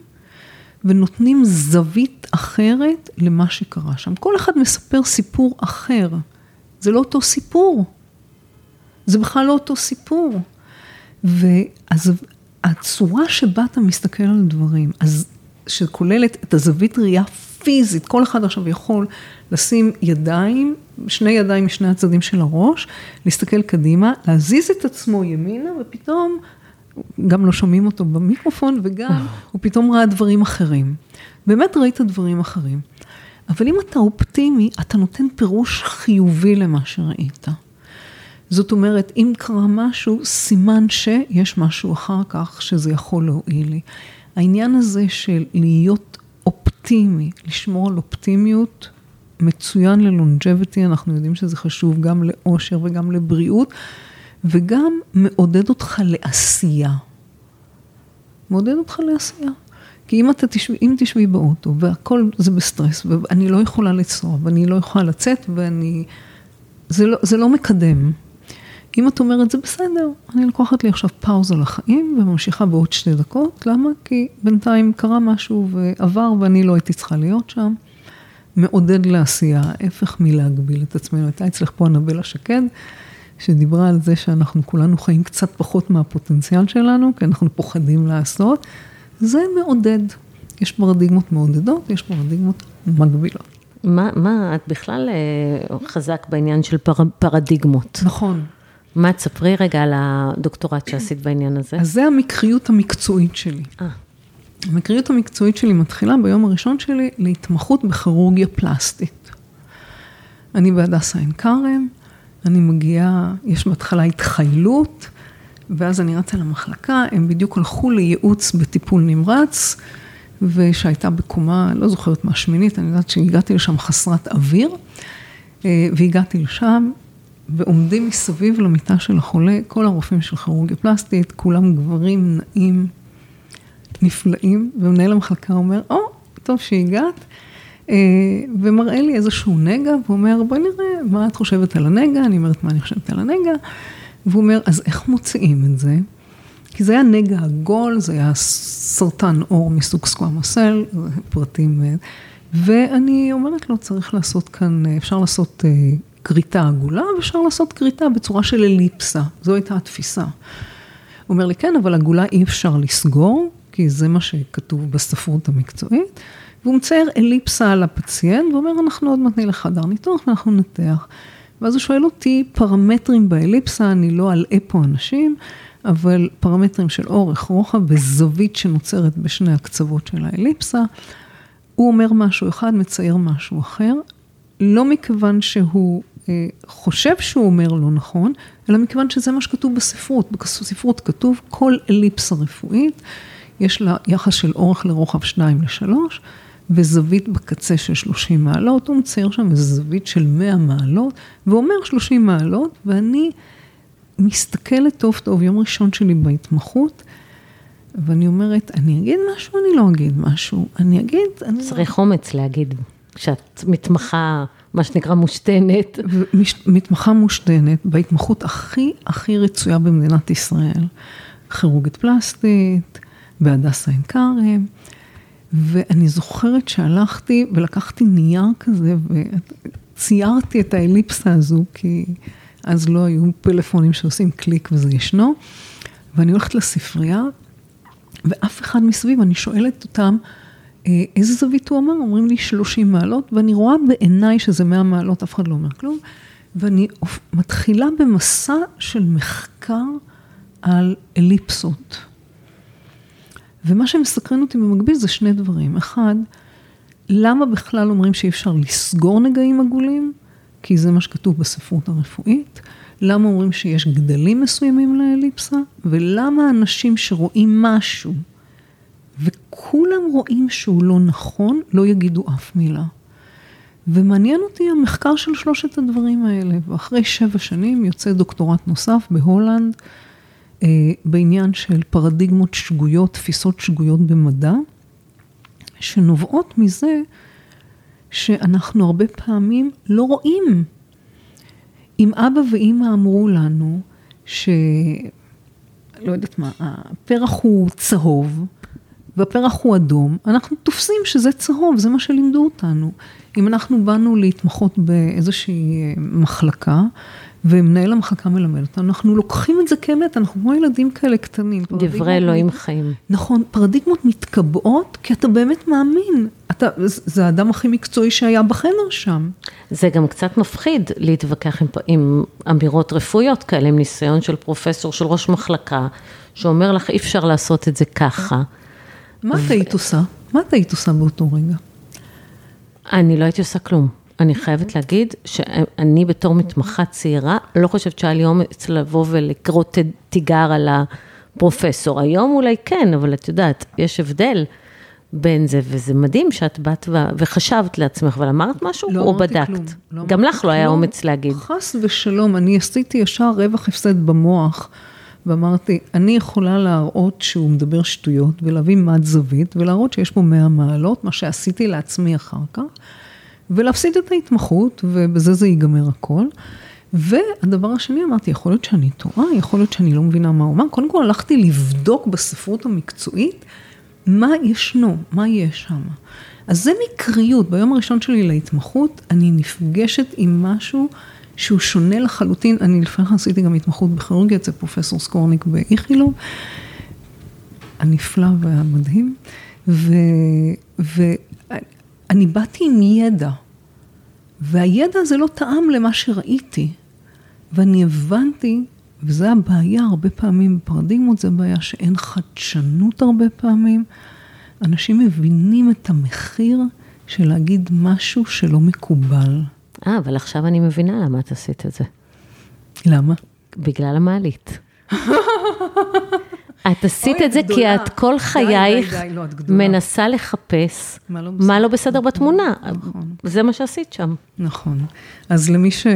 ונותנים זווית אחרת למה שקרה שם. כל אחד מספר סיפור אחר. זה לא אותו סיפור. זה בכלל לא אותו סיפור. ואז הצורה שבה אתה מסתכל על דברים, אז שכוללת את הזווית ראייה פיזית, כל אחד עכשיו יכול לשים ידיים, שני ידיים משני הצדדים של הראש, להסתכל קדימה, להזיז את עצמו ימינה, ופתאום גם לא שומעים אותו במיקרופון, וגם הוא פתאום ראה דברים אחרים. באמת ראית דברים אחרים. אבל אם אתה אופטימי, אתה נותן פירוש חיובי למה שראית. זאת אומרת, אם קרה משהו, סימן שיש משהו אחר כך שזה יכול להועיל לי. העניין הזה של להיות אופטימי, לשמור על אופטימיות, מצוין ללונג'ביטי, אנחנו יודעים שזה חשוב גם לאושר וגם לבריאות, וגם מעודד אותך לעשייה. מעודד אותך לעשייה. כי אם אתה תשבי, אם תשבי באוטו והכל זה בסטרס, ואני לא יכולה לנסוע, ואני לא יכולה לצאת, ואני... זה לא, זה לא מקדם. אם את אומרת, זה בסדר, אני לוקחת לי עכשיו פאוזה לחיים וממשיכה בעוד שתי דקות, למה? כי בינתיים קרה משהו ועבר ואני לא הייתי צריכה להיות שם. מעודד לעשייה, ההפך מלהגביל את עצמנו. הייתה אצלך פה אנבלה שקד, שדיברה על זה שאנחנו כולנו חיים קצת פחות מהפוטנציאל שלנו, כי אנחנו פוחדים לעשות. זה מעודד. יש פרדיגמות מעודדות, יש פרדיגמות מגבילות. מה, מה, את בכלל אה, חזק בעניין של פר, פרדיגמות. נכון. מה, תספרי רגע על הדוקטורט שעשית בעניין הזה. אז זה המקריות המקצועית שלי. אה. המקריות המקצועית שלי מתחילה ביום הראשון שלי להתמחות בכירורגיה פלסטית. אני בהדסה עין כרם, אני מגיעה, יש בהתחלה התחיילות, ואז אני רצה למחלקה, הם בדיוק הלכו לייעוץ בטיפול נמרץ, ושהייתה בקומה, לא זוכרת מה, שמינית, אני יודעת שהגעתי לשם חסרת אוויר, אה, והגעתי לשם, ועומדים מסביב למיטה של החולה, כל הרופאים של כירורגיה פלסטית, כולם גברים נעים, נפלאים, ומנהל המחלקה אומר, או, oh, טוב שהגעת, ומראה לי איזשהו נגע, ואומר, בואי נראה מה את חושבת על הנגע, אני אומרת מה אני חושבת על הנגע, והוא אומר, אז איך מוציאים את זה? כי זה היה נגע עגול, זה היה סרטן עור מסוג סקוואמוסל, פרטים, אה, ואני אומרת לו, צריך לעשות כאן, אפשר לעשות אה, כריתה עגולה, ואפשר לעשות כריתה בצורה של אליפסה, זו הייתה התפיסה. הוא אומר לי, כן, אבל עגולה אי אפשר לסגור, כי זה מה שכתוב בספרות המקצועית, והוא מצייר אליפסה על הפציינט, ואומר, אנחנו עוד מעט נלך לחדר ניתוח ואנחנו ננתח. ואז הוא שואל אותי, פרמטרים באליפסה, אני לא אלאה פה אנשים, אבל פרמטרים של אורך, רוחב וזווית שנוצרת בשני הקצוות של האליפסה. הוא אומר משהו אחד, מצייר משהו אחר, לא מכיוון שהוא אה, חושב שהוא אומר לא נכון, אלא מכיוון שזה מה שכתוב בספרות. בספרות כתוב כל אליפסה רפואית, יש לה יחס של אורך לרוחב 2 ל-3, וזווית בקצה של 30 מעלות, הוא מצייר שם איזו זווית של 100 מעלות, ואומר 30 מעלות, ואני מסתכלת טוב טוב, יום ראשון שלי בהתמחות, ואני אומרת, אני אגיד משהו, אני לא אגיד משהו, אני אגיד, אני לא... צריך אומץ להגיד, כשאת מתמחה, מה שנקרא מושתנת. מתמחה מושתנת, בהתמחות הכי הכי רצויה במדינת ישראל, כירורגית פלסטית, בהדסה עין כרם. ואני זוכרת שהלכתי ולקחתי נייר כזה וציירתי את האליפסה הזו, כי אז לא היו פלאפונים שעושים קליק וזה ישנו. ואני הולכת לספרייה, ואף אחד מסביב, אני שואלת אותם, אה, איזה זווית הוא אמר? אומרים לי 30 מעלות, ואני רואה בעיניי שזה 100 מעלות, אף אחד לא אומר כלום. ואני מתחילה במסע של מחקר על אליפסות. ומה שמסקרן אותי במקביל זה שני דברים. אחד, למה בכלל אומרים שאי אפשר לסגור נגעים עגולים? כי זה מה שכתוב בספרות הרפואית. למה אומרים שיש גדלים מסוימים לאליפסה? ולמה אנשים שרואים משהו וכולם רואים שהוא לא נכון, לא יגידו אף מילה. ומעניין אותי המחקר של שלושת הדברים האלה, ואחרי שבע שנים יוצא דוקטורט נוסף בהולנד. אה, בעניין של פרדיגמות שגויות, תפיסות שגויות במדע, שנובעות מזה שאנחנו הרבה פעמים לא רואים. אם אבא ואימא אמרו לנו ש... לא יודעת מה, הפרח הוא צהוב והפרח הוא אדום, אנחנו תופסים שזה צהוב, זה מה שלימדו אותנו. אם אנחנו באנו להתמחות באיזושהי אה, מחלקה, ומנהל המחלקה מלמד אותנו, אנחנו לוקחים את זה כאמת, אנחנו כמו ילדים כאלה קטנים. דברי אלוהים חיים. נכון, פרדיגמות מתקבעות, כי אתה באמת מאמין. אתה, זה האדם הכי מקצועי שהיה בחדר שם. זה גם קצת מפחיד להתווכח עם, עם אמירות רפואיות כאלה, עם ניסיון של פרופסור, של ראש מחלקה, שאומר לך, אי אפשר לעשות את זה ככה. מה את היית עושה? מה את היית עושה באותו רגע? אני לא הייתי עושה כלום. אני חייבת להגיד שאני בתור מתמחה צעירה, לא חושבת שהיה לי אומץ לבוא ולקרוא תיגר על הפרופסור. היום אולי כן, אבל את יודעת, יש הבדל. בין זה, וזה מדהים שאת באת ו... וחשבת לעצמך, אבל אמרת משהו לא או בדקת? כלום, לא גם לך לא היה אומץ להגיד. חס ושלום, אני עשיתי ישר רווח הפסד במוח, ואמרתי, אני יכולה להראות שהוא מדבר שטויות, ולהביא מד זווית, ולהראות שיש פה 100 מעלות, מה שעשיתי לעצמי אחר כך, ולהפסיד את ההתמחות, ובזה זה ייגמר הכל. והדבר השני, אמרתי, יכול להיות שאני טועה, יכול להיות שאני לא מבינה מה הוא אמר. קודם כל הלכתי לבדוק בספרות המקצועית. מה ישנו, מה יש שם. אז זה מקריות, ביום הראשון שלי להתמחות, אני נפגשת עם משהו שהוא שונה לחלוטין, אני כן עשיתי גם התמחות בכירורגיה אצל פרופסור סקורניק באיכילוב, הנפלא והמדהים, ואני באתי עם ידע, והידע הזה לא טעם למה שראיתי, ואני הבנתי וזה הבעיה הרבה פעמים בפרדיגמות, זה הבעיה שאין חדשנות הרבה פעמים. אנשים מבינים את המחיר של להגיד משהו שלא מקובל. אה, אבל עכשיו אני מבינה למה את עשית את זה. למה? בגלל המעלית. [laughs] את עשית את זה כי את כל חייך לא, מנסה לחפש לא מה לא בסדר בתמונה. נכון. זה מה שעשית שם. נכון. אז למי, ש...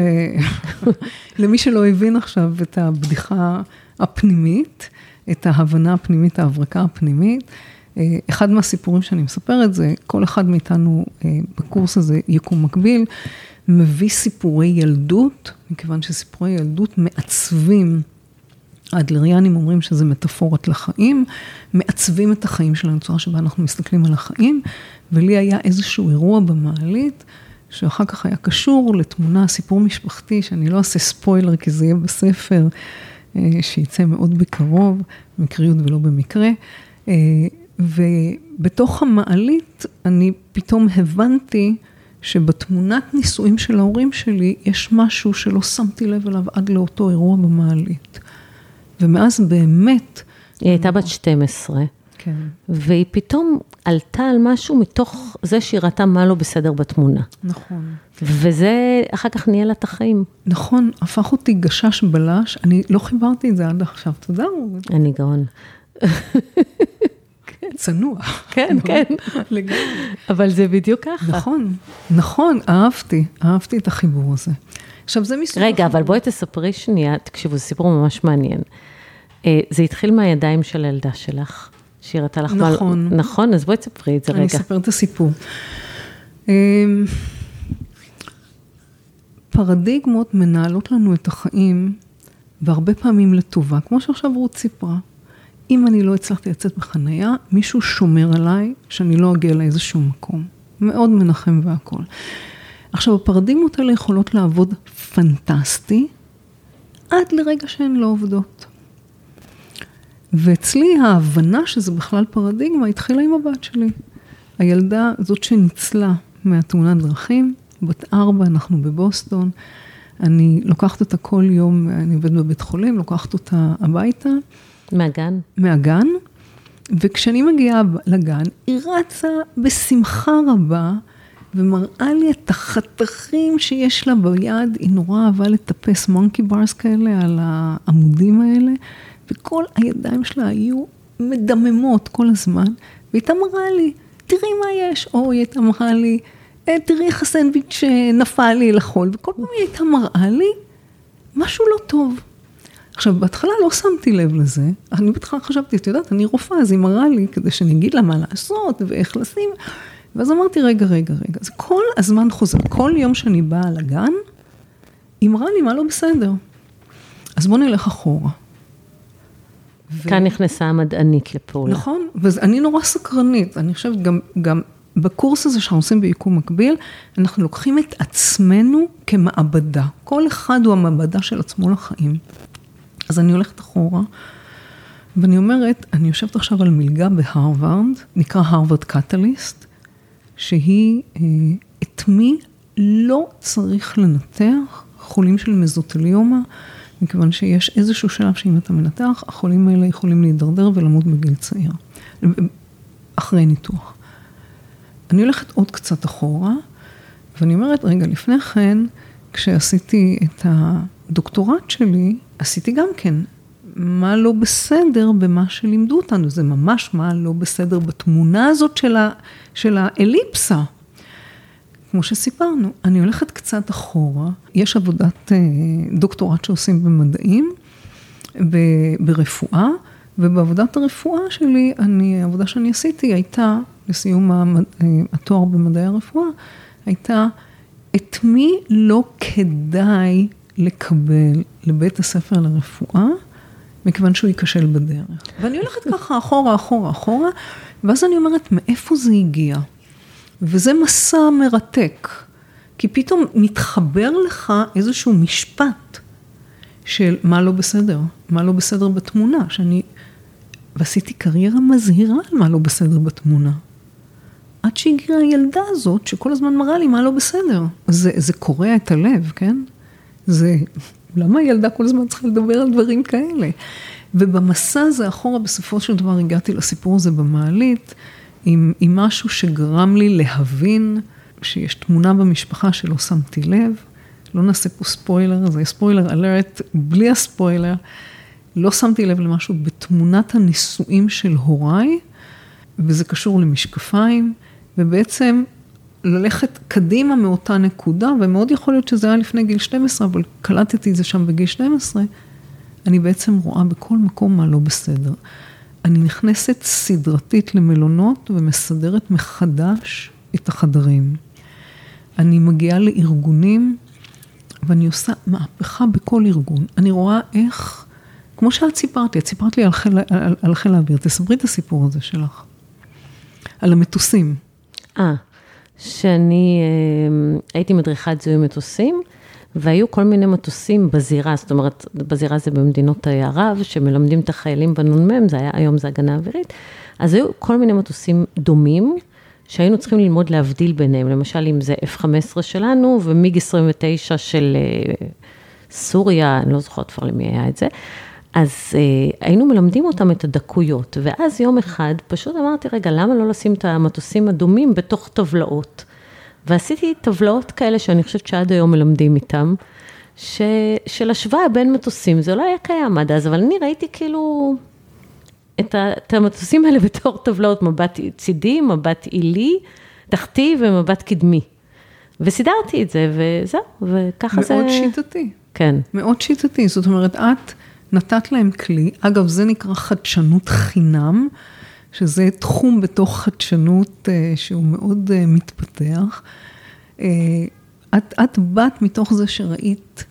[laughs] למי שלא הבין עכשיו את הבדיחה הפנימית, את ההבנה הפנימית, ההברקה הפנימית, אה, אחד מהסיפורים שאני מספרת זה, כל אחד מאיתנו אה, בקורס הזה, יקום מקביל, מביא סיפורי ילדות, מכיוון שסיפורי ילדות מעצבים. האדלריאנים אומרים שזה מטאפורת לחיים, מעצבים את החיים שלנו, צורה שבה אנחנו מסתכלים על החיים, ולי היה איזשהו אירוע במעלית, שאחר כך היה קשור לתמונה, סיפור משפחתי, שאני לא אעשה ספוילר כי זה יהיה בספר, אה, שיצא מאוד בקרוב, מקריות ולא במקרה. אה, ובתוך המעלית אני פתאום הבנתי שבתמונת נישואים של ההורים שלי יש משהו שלא שמתי לב אליו עד לאותו אירוע במעלית. ומאז באמת... היא הייתה בת 12. כן. והיא פתאום עלתה על משהו מתוך זה שהיא ראתה מה לא בסדר בתמונה. נכון. וזה אחר כך ניהל לה את החיים. נכון, הפך אותי גשש בלש, אני לא חיברתי את זה עד עכשיו, תודה. אני גאון. [laughs] צנוע. כן, [laughs] כן. לגמרי. אבל זה בדיוק ככה. נכון, נכון, אהבתי, אהבתי את החיבור הזה. עכשיו זה מסוג... רגע, אבל בואי תספרי שנייה, תקשיבו, זה סיפור ממש מעניין. אה, זה התחיל מהידיים של הילדה שלך, שהיא ראתה לך. נכון. נכון, אז בואי תספרי את זה רגע. אני אספר את הסיפור. אמ, פרדיגמות מנהלות לנו את החיים, והרבה פעמים לטובה, כמו שעכשיו רות סיפרה. אם אני לא הצלחתי לצאת בחנייה, מישהו שומר עליי שאני לא אגיע לאיזשהו מקום. מאוד מנחם והכול. עכשיו, הפרדיגמות האלה יכולות לעבוד פנטסטי, עד לרגע שהן לא עובדות. ואצלי ההבנה שזה בכלל פרדיגמה התחילה עם הבת שלי. הילדה זאת שניצלה מהתאונת דרכים, בת ארבע, אנחנו בבוסטון. אני לוקחת אותה כל יום, אני עובדת בבית חולים, לוקחת אותה הביתה. מהגן? מהגן. וכשאני מגיעה לגן, היא רצה בשמחה רבה ומראה לי את החתכים שיש לה ביד, היא נורא אהבה לטפס מונקי ברס כאלה על העמודים האלה, וכל הידיים שלה היו מדממות כל הזמן, והיא הייתה מראה לי, תראי מה יש, או היא הייתה מראה לי, אה, תראי איך הסנדוויץ' נפל לי לחול, וכל פעם היא הייתה מראה לי משהו לא טוב. עכשיו, בהתחלה לא שמתי לב לזה, אני בהתחלה חשבתי, את יודעת, אני רופאה, אז היא מראה לי כדי שאני אגיד לה מה לעשות ואיך לשים. ואז אמרתי, רגע, רגע, רגע, זה כל הזמן חוזר, כל יום שאני באה לגן, היא מראה לי מה לא בסדר. אז בוא נלך אחורה. כאן ו... נכנסה המדענית לפעולה. נכון, ואני נורא סקרנית, אני חושבת גם, גם בקורס הזה שאנחנו עושים ביקום מקביל, אנחנו לוקחים את עצמנו כמעבדה. כל אחד הוא המעבדה של עצמו לחיים. אז אני הולכת אחורה, ואני אומרת, אני יושבת עכשיו על מלגה בהרווארד, נקרא הרווארד קטליסט, שהיא, אה, את מי לא צריך לנתח חולים של מזוטליומה, מכיוון שיש איזשהו שלב שאם אתה מנתח, החולים האלה יכולים להידרדר ולמות בגיל צעיר, אחרי ניתוח. אני הולכת עוד קצת אחורה, ואני אומרת, רגע, לפני כן, כשעשיתי את הדוקטורט שלי, עשיתי גם כן מה לא בסדר במה שלימדו אותנו, זה ממש מה לא בסדר בתמונה הזאת של, ה, של האליפסה. כמו שסיפרנו, אני הולכת קצת אחורה, יש עבודת אה, דוקטורט שעושים במדעים, ברפואה, ובעבודת הרפואה שלי, אני, העבודה שאני עשיתי הייתה, לסיום המד, אה, התואר במדעי הרפואה, הייתה את מי לא כדאי לקבל לבית הספר לרפואה, מכיוון שהוא ייכשל בדרך. ואני הולכת [laughs] ככה אחורה, אחורה, אחורה, ואז אני אומרת, מאיפה זה הגיע? וזה מסע מרתק, כי פתאום מתחבר לך איזשהו משפט של מה לא בסדר, מה לא בסדר בתמונה, שאני, ועשיתי קריירה מזהירה על מה לא בסדר בתמונה. עד שהגיעה הילדה הזאת, שכל הזמן מראה לי מה לא בסדר. זה, זה קורע את הלב, כן? זה, למה הילדה כל הזמן צריכה לדבר על דברים כאלה? ובמסע הזה אחורה, בסופו של דבר הגעתי לסיפור הזה במעלית, עם, עם משהו שגרם לי להבין שיש תמונה במשפחה שלא שמתי לב. לא נעשה פה ספוילר, זה ספוילר אלרט, בלי הספוילר. לא שמתי לב למשהו בתמונת הנישואים של הוריי, וזה קשור למשקפיים, ובעצם ללכת קדימה מאותה נקודה, ומאוד יכול להיות שזה היה לפני גיל 12, אבל קלטתי את זה שם בגיל 12, אני בעצם רואה בכל מקום מה לא בסדר. אני נכנסת סדרתית למלונות ומסדרת מחדש את החדרים. אני מגיעה לארגונים ואני עושה מהפכה בכל ארגון. אני רואה איך, כמו שאת סיפרת את סיפרת לי על חיל, על, על חיל האוויר, תספרי את הסיפור הזה שלך. על המטוסים. אה, שאני אה, הייתי מדריכת זיהוי מטוסים, והיו כל מיני מטוסים בזירה, זאת אומרת, בזירה זה במדינות ערב, שמלמדים את החיילים בנ"מ, היום זה הגנה אווירית, אז היו כל מיני מטוסים דומים, שהיינו צריכים ללמוד להבדיל ביניהם, למשל אם זה F-15 שלנו ומיג 29 של אה, סוריה, אני לא זוכרת כבר למי היה את זה, אז אה, היינו מלמדים אותם את הדקויות, ואז יום אחד פשוט אמרתי, רגע, למה לא לשים את המטוסים הדומים בתוך טבלאות? ועשיתי טבלאות כאלה שאני חושבת שעד היום מלמדים איתם, ש, של השוואה בין מטוסים, זה לא היה קיים עד אז, אבל אני ראיתי כאילו את, ה, את המטוסים האלה [laughs] בתור טבלאות, מבט צידי, מבט עילי, תחתי ומבט קדמי. וסידרתי את זה, וזהו, וככה מאוד זה... מאוד שיטתי. כן. מאוד שיטתי, זאת אומרת, את נתת להם כלי, אגב, זה נקרא חדשנות חינם. שזה תחום בתוך חדשנות אה, שהוא מאוד אה, מתפתח. אה, את, את באת מתוך זה שראית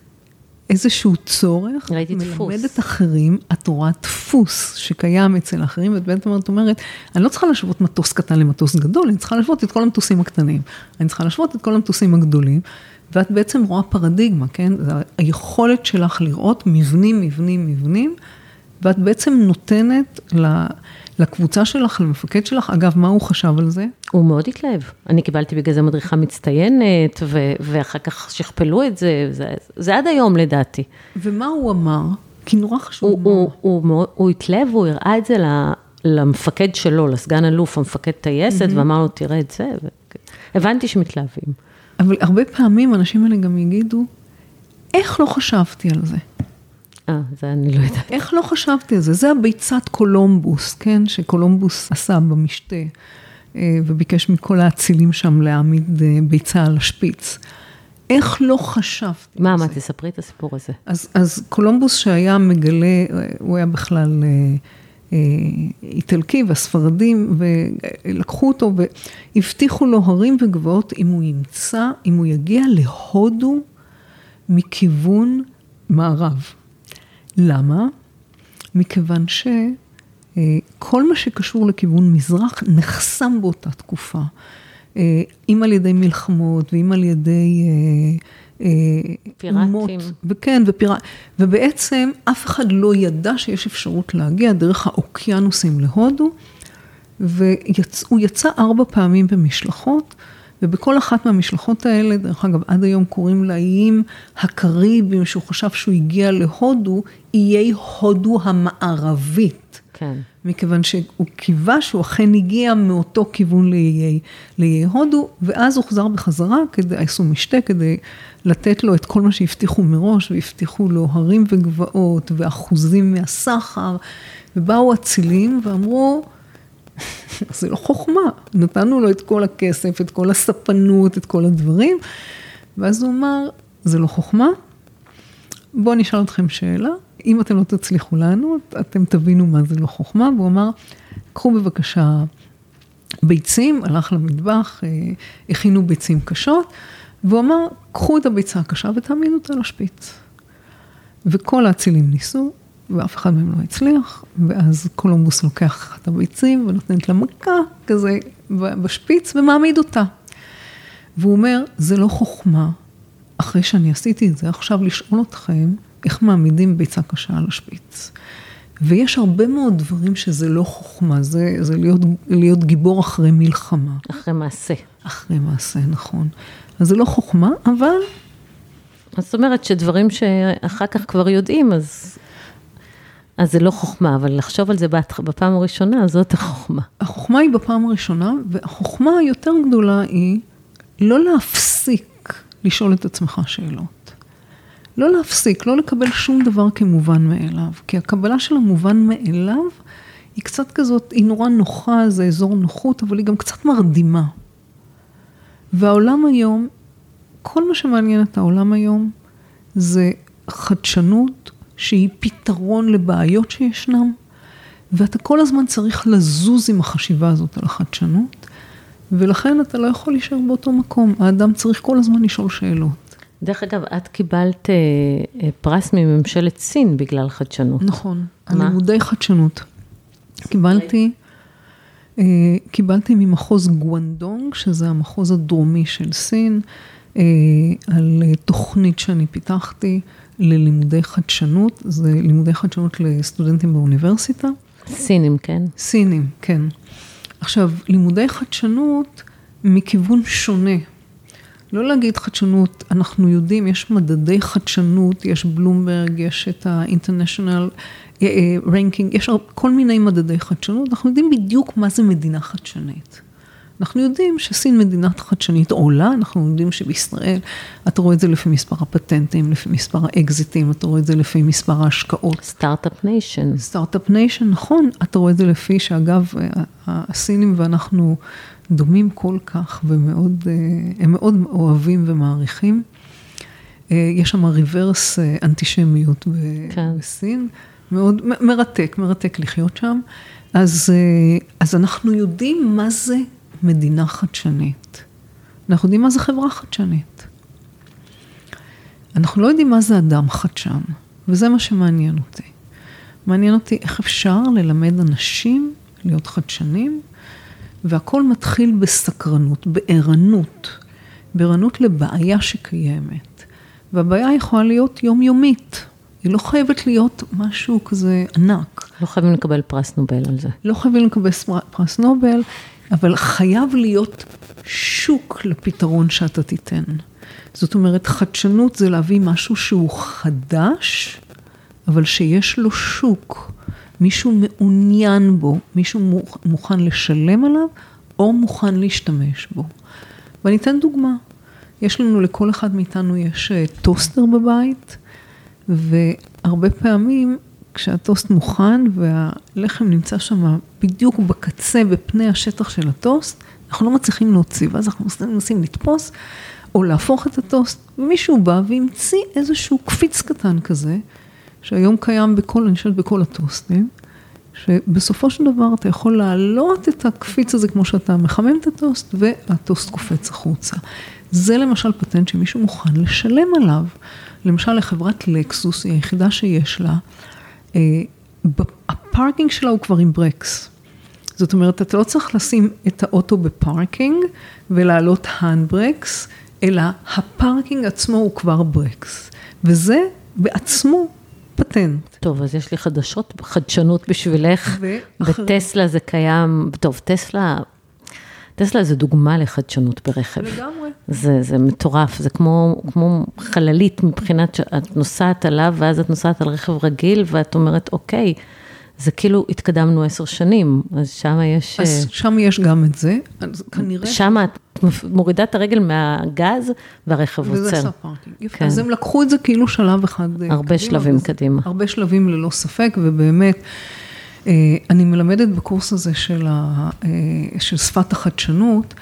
איזשהו צורך, ראיתי דפוס. מלמדת אחרים, את רואה דפוס שקיים אצל אחרים, ואת בעצם את אומרת, אני לא צריכה להשוות מטוס קטן למטוס גדול, אני צריכה להשוות את כל המטוסים הקטנים. אני צריכה להשוות את כל המטוסים הגדולים, ואת בעצם רואה פרדיגמה, כן? זה היכולת שלך לראות מבנים, מבנים, מבנים, ואת בעצם נותנת. לקבוצה שלך, למפקד שלך, אגב, מה הוא חשב על זה? הוא מאוד התלהב. אני קיבלתי בגלל זה מדריכה מצטיינת, ו- ואחר כך שכפלו את זה, זה, זה עד היום לדעתי. ומה הוא אמר? כי נורא חשוב הוא, הוא, הוא, הוא, הוא התלהב, הוא הראה את זה למפקד שלו, לסגן אלוף, המפקד טייסת, mm-hmm. ואמר לו, תראה את זה. ו... הבנתי שמתלהבים. אבל הרבה פעמים האנשים האלה גם יגידו, איך לא חשבתי על זה? אה, זה אני לא יודעת. איך לא חשבתי על זה? זה הביצת קולומבוס, כן? שקולומבוס עשה במשתה, אה, וביקש מכל האצילים שם להעמיד אה, ביצה על השפיץ. איך לא חשבתי מה, מה, תספרי את הסיפור הזה. אז, אז קולומבוס שהיה מגלה, אה, הוא היה בכלל איטלקי והספרדים, ולקחו אותו והבטיחו לו הרים וגבעות אם הוא ימצא, אם הוא יגיע להודו מכיוון מערב. למה? מכיוון שכל מה שקשור לכיוון מזרח נחסם באותה תקופה. אה, אם על ידי מלחמות ואם על ידי... אה, פיראטים. וכן, ופיראט... ובעצם אף אחד לא ידע שיש אפשרות להגיע דרך האוקיינוסים להודו, והוא יצא ארבע פעמים במשלחות. ובכל אחת מהמשלחות האלה, דרך אגב, עד היום קוראים לאיים הקריביים, שהוא חשב שהוא הגיע להודו, איי הודו המערבית. כן. מכיוון שהוא קיווה שהוא אכן הגיע מאותו כיוון לאיי, הודו, ואז הוחזר בחזרה, כדי, עשו משתה כדי לתת לו את כל מה שהבטיחו מראש, והבטיחו לו הרים וגבעות, ואחוזים מהסחר, ובאו אצילים ואמרו, [laughs] זה לא חוכמה, נתנו לו את כל הכסף, את כל הספנות, את כל הדברים, ואז הוא אמר, זה לא חוכמה, בואו נשאל אתכם שאלה, אם אתם לא תצליחו לענות, אתם תבינו מה זה לא חוכמה, והוא אמר, קחו בבקשה ביצים, הלך למטבח, אה, הכינו ביצים קשות, והוא אמר, קחו את הביצה הקשה ותעמידו אותה לשפיץ. וכל האצילים ניסו, ואף אחד מהם לא הצליח, ואז קולומבוס לוקח את הביצים ונותנת לה מכה כזה בשפיץ ומעמיד אותה. והוא אומר, זה לא חוכמה, אחרי שאני עשיתי את זה, עכשיו לשאול אתכם איך מעמידים ביצה קשה על השפיץ. ויש הרבה מאוד דברים שזה לא חוכמה, זה, זה להיות, להיות גיבור אחרי מלחמה. אחרי מעשה. אחרי מעשה, נכון. אז זה לא חוכמה, אבל... זאת אומרת שדברים שאחר כך כבר יודעים, אז, אז זה לא חוכמה, אבל לחשוב על זה בפעם הראשונה, זאת החוכמה. החוכמה היא בפעם הראשונה, והחוכמה היותר גדולה היא לא להפסיק לשאול את עצמך שאלות. לא להפסיק, לא לקבל שום דבר כמובן מאליו, כי הקבלה של המובן מאליו היא קצת כזאת, היא נורא נוחה, זה אזור נוחות, אבל היא גם קצת מרדימה. והעולם היום, כל מה שמעניין את העולם היום, זה חדשנות שהיא פתרון לבעיות שישנם, ואתה כל הזמן צריך לזוז עם החשיבה הזאת על החדשנות, ולכן אתה לא יכול להישאר באותו מקום. האדם צריך כל הזמן לשאול שאלות. דרך אגב, את קיבלת אה, אה, פרס מממשלת סין בגלל חדשנות. נכון, על לימודי חדשנות. קיבלתי, אה, קיבלתי ממחוז גואנדונג, שזה המחוז הדרומי של סין, אה, על תוכנית שאני פיתחתי ללימודי חדשנות, זה לימודי חדשנות לסטודנטים באוניברסיטה. סינים, כן? סינים, כן. עכשיו, לימודי חדשנות מכיוון שונה. לא להגיד חדשנות, אנחנו יודעים, יש מדדי חדשנות, יש בלומברג, יש את ה-International אה, אה, Ranking, יש כל מיני מדדי חדשנות, אנחנו יודעים בדיוק מה זה מדינה חדשנית. אנחנו יודעים שסין מדינה חדשנית עולה, אנחנו יודעים שבישראל, אתה רואה את זה לפי מספר הפטנטים, לפי מספר האקזיטים, אתה רואה את זה לפי מספר ההשקעות. Start-Up Nation. Start-Up Nation, נכון, אתה רואה את זה לפי שאגב, הסינים ואנחנו דומים כל כך ומאוד, אה, הם מאוד אוהבים ומעריכים. אה, יש שם reverse אה, אנטישמיות כן. בסין, מאוד מרתק, מרתק לחיות שם. אז, אז אנחנו יודעים מה זה מדינה חדשנית. אנחנו יודעים מה זה חברה חדשנית. אנחנו לא יודעים מה זה אדם חדשן, וזה מה שמעניין אותי. מעניין אותי איך אפשר ללמד אנשים להיות חדשנים, והכל מתחיל בסקרנות, בערנות, בערנות לבעיה שקיימת. והבעיה יכולה להיות יומיומית, היא לא חייבת להיות משהו כזה ענק. לא חייבים לקבל פרס נובל על זה. לא חייבים לקבל פרס נובל, אבל חייב להיות שוק לפתרון שאתה תיתן. זאת אומרת, חדשנות זה להביא משהו שהוא חדש, אבל שיש לו שוק. מישהו מעוניין בו, מישהו מוכן לשלם עליו, או מוכן להשתמש בו. ואני אתן דוגמה. יש לנו, לכל אחד מאיתנו יש אה, טוסטר בבית, והרבה פעמים כשהטוסט מוכן והלחם נמצא שם בדיוק בקצה, בפני השטח של הטוסט, אנחנו לא מצליחים להוציא, ואז אנחנו מנסים לתפוס או להפוך את הטוסט, ומישהו בא והמציא איזשהו קפיץ קטן כזה, שהיום קיים בכל, אני חושבת בכל הטוסטים, שבסופו של דבר אתה יכול להעלות את הקפיץ הזה כמו שאתה מחמם את הטוסט, והטוסט קופץ החוצה. זה למשל פטנט שמישהו מוכן לשלם עליו. למשל לחברת לקסוס, היא היחידה שיש לה, ה parking שלה הוא כבר עם ברקס. זאת אומרת, אתה לא צריך לשים את האוטו ב parking ולהעלות הנדברקס, אלא ה parking עצמו הוא כבר ברקס. וזה בעצמו פטנט. טוב, אז יש לי חדשות, חדשנות בשבילך. ואחר... בטסלה זה קיים, טוב, טסלה, טסלה זה דוגמה לחדשנות ברכב. לגמרי. זה, זה מטורף, זה כמו, כמו חללית מבחינת שאת נוסעת עליו, ואז את נוסעת על רכב רגיל, ואת אומרת, אוקיי, זה כאילו התקדמנו עשר שנים, אז שם יש... אז שם יש גם את זה, אז כנראה... שם את מורידה את הרגל מהגז והרכב עוצר. וזה עשה parking. כן. אז הם לקחו את זה כאילו שלב אחד הרבה קדימה. שלבים קדימה. הרבה שלבים ללא ספק, ובאמת, אני מלמדת בקורס הזה של, ה, של שפת החדשנות,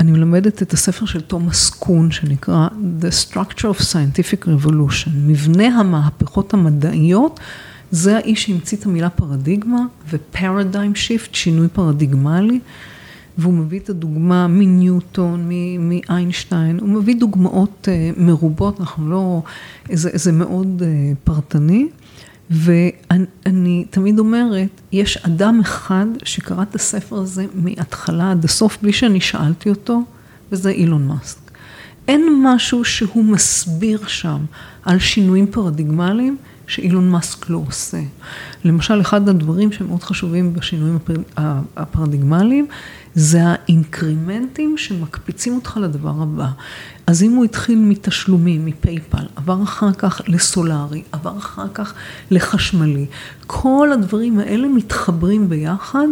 אני מלמדת את הספר של תומאס קון, שנקרא The Structure of Scientific Revolution, מבנה המהפכות המדעיות. זה האיש שהמציא את המילה פרדיגמה ו-paradigm shift, שינוי פרדיגמלי, והוא מביא את הדוגמה מניוטון, מאיינשטיין, הוא מביא דוגמאות uh, מרובות, אנחנו לא, זה, זה מאוד פרטני, ואני תמיד אומרת, יש אדם אחד שקרא את הספר הזה מההתחלה עד הסוף, בלי שאני שאלתי אותו, וזה אילון מאסק. אין משהו שהוא מסביר שם על שינויים פרדיגמליים שאילון מאסק לא עושה. למשל, אחד הדברים שמאוד חשובים בשינויים הפרדיגמליים, זה האינקרימנטים שמקפיצים אותך לדבר הבא. אז אם הוא התחיל מתשלומים, מפייפל, עבר אחר כך לסולארי, עבר אחר כך לחשמלי, כל הדברים האלה מתחברים ביחד,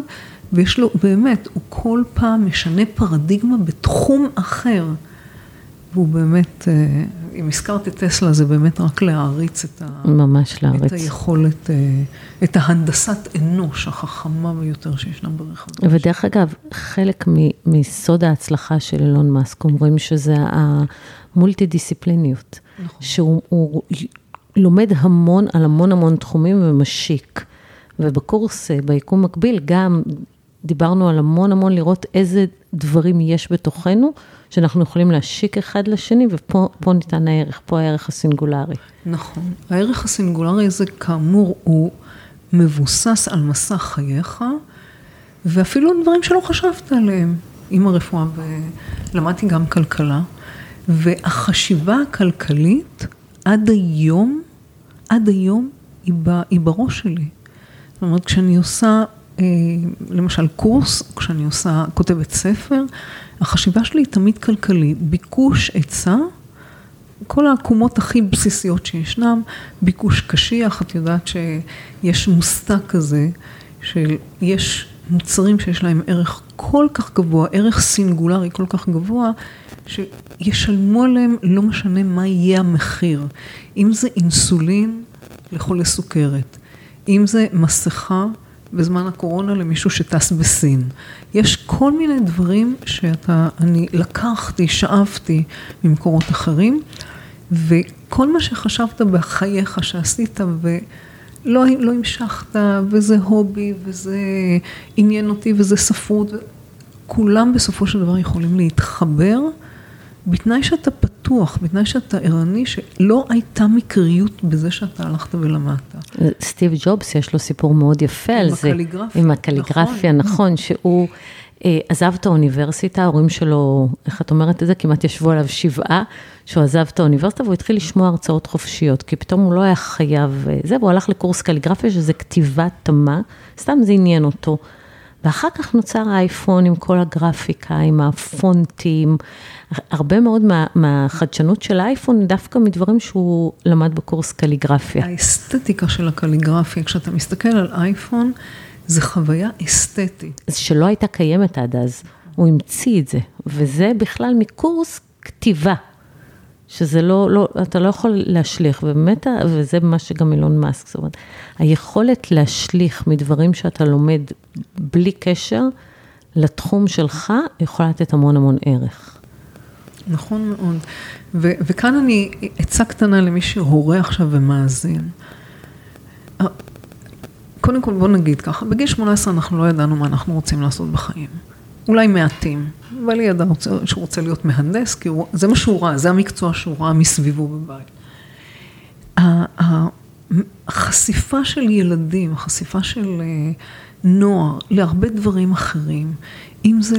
ויש לו, באמת, הוא כל פעם משנה פרדיגמה בתחום אחר. והוא באמת, אה, אם הזכרת את טסלה, זה באמת רק להעריץ את, ה... ממש להעריץ. את היכולת, אה, את ההנדסת אנוש החכמה ביותר שישנה ברכב. ודרך אגב, חלק מסוד ההצלחה של אילון מאסק, אומרים שזה המולטי דיסציפליניות. נכון. שהוא לומד המון על המון המון תחומים ומשיק. ובקורס, אה, ביקום מקביל, גם דיברנו על המון המון לראות איזה דברים יש בתוכנו, שאנחנו יכולים להשיק אחד לשני, ופה ניתן הערך, פה הערך הסינגולרי. נכון. הערך הסינגולרי הזה, כאמור, הוא מבוסס על מסע חייך, ואפילו דברים שלא חשבת עליהם, עם הרפואה, ולמדתי גם כלכלה, והחשיבה הכלכלית, עד היום, עד היום, היא, ב, היא בראש שלי. זאת אומרת, כשאני עושה אה, למשל קורס, כשאני עושה, כותבת ספר, החשיבה שלי היא תמיד כלכלית, ביקוש היצע, כל העקומות הכי בסיסיות שישנם, ביקוש קשיח, את יודעת שיש מושג כזה, שיש מוצרים שיש להם ערך כל כך גבוה, ערך סינגולרי כל כך גבוה, שישלמו עליהם לא משנה מה יהיה המחיר. אם זה אינסולין לחולי סוכרת, אם זה מסכה בזמן הקורונה למישהו שטס בסין. יש כל מיני דברים שאתה, אני לקחתי, שאבתי ממקורות אחרים, וכל מה שחשבת בחייך שעשית ולא לא המשכת, וזה הובי, וזה עניין אותי, וזה ספרות, כולם בסופו של דבר יכולים להתחבר. בתנאי שאתה פתוח, בתנאי שאתה ערני, שלא הייתה מקריות בזה שאתה הלכת ולמדת. סטיב ג'ובס, יש לו סיפור מאוד יפה על זה. עם הקליגרפיה. עם הקליגרפיה, נכון, נכון שהוא אה, עזב את האוניברסיטה, ההורים שלו, איך את אומרת את זה, כמעט ישבו עליו שבעה, שהוא עזב את האוניברסיטה והוא התחיל לשמוע הרצאות חופשיות, כי פתאום הוא לא היה חייב אה, זה, והוא הלך לקורס קליגרפיה, שזה כתיבה תמה, סתם זה עניין אותו. ואחר כך נוצר האייפון עם כל הגרפיקה, עם הפונטים, הרבה מאוד מה, מהחדשנות של האייפון, דווקא מדברים שהוא למד בקורס קליגרפיה. האסתטיקה של הקליגרפיה, כשאתה מסתכל על אייפון, זה חוויה אסתטית. שלא הייתה קיימת עד אז, הוא המציא את זה, וזה בכלל מקורס כתיבה. שזה לא, לא, אתה לא יכול להשליך, ובאמת, וזה מה שגם אילון מאסק, זאת אומרת, היכולת להשליך מדברים שאתה לומד בלי קשר לתחום שלך, יכולה לתת המון המון ערך. נכון מאוד. ו- וכאן אני, עצה קטנה למי שהורה עכשיו ומאזין. קודם כל בוא נגיד ככה, בגיל 18 אנחנו לא ידענו מה אנחנו רוצים לעשות בחיים. אולי מעטים. אבל ידע שהוא רוצה להיות מהנדס, כי הוא, זה מה שהוא ראה, זה המקצוע שהוא ראה מסביבו בבית. החשיפה של ילדים, החשיפה של אה, נוער להרבה דברים אחרים, אם זה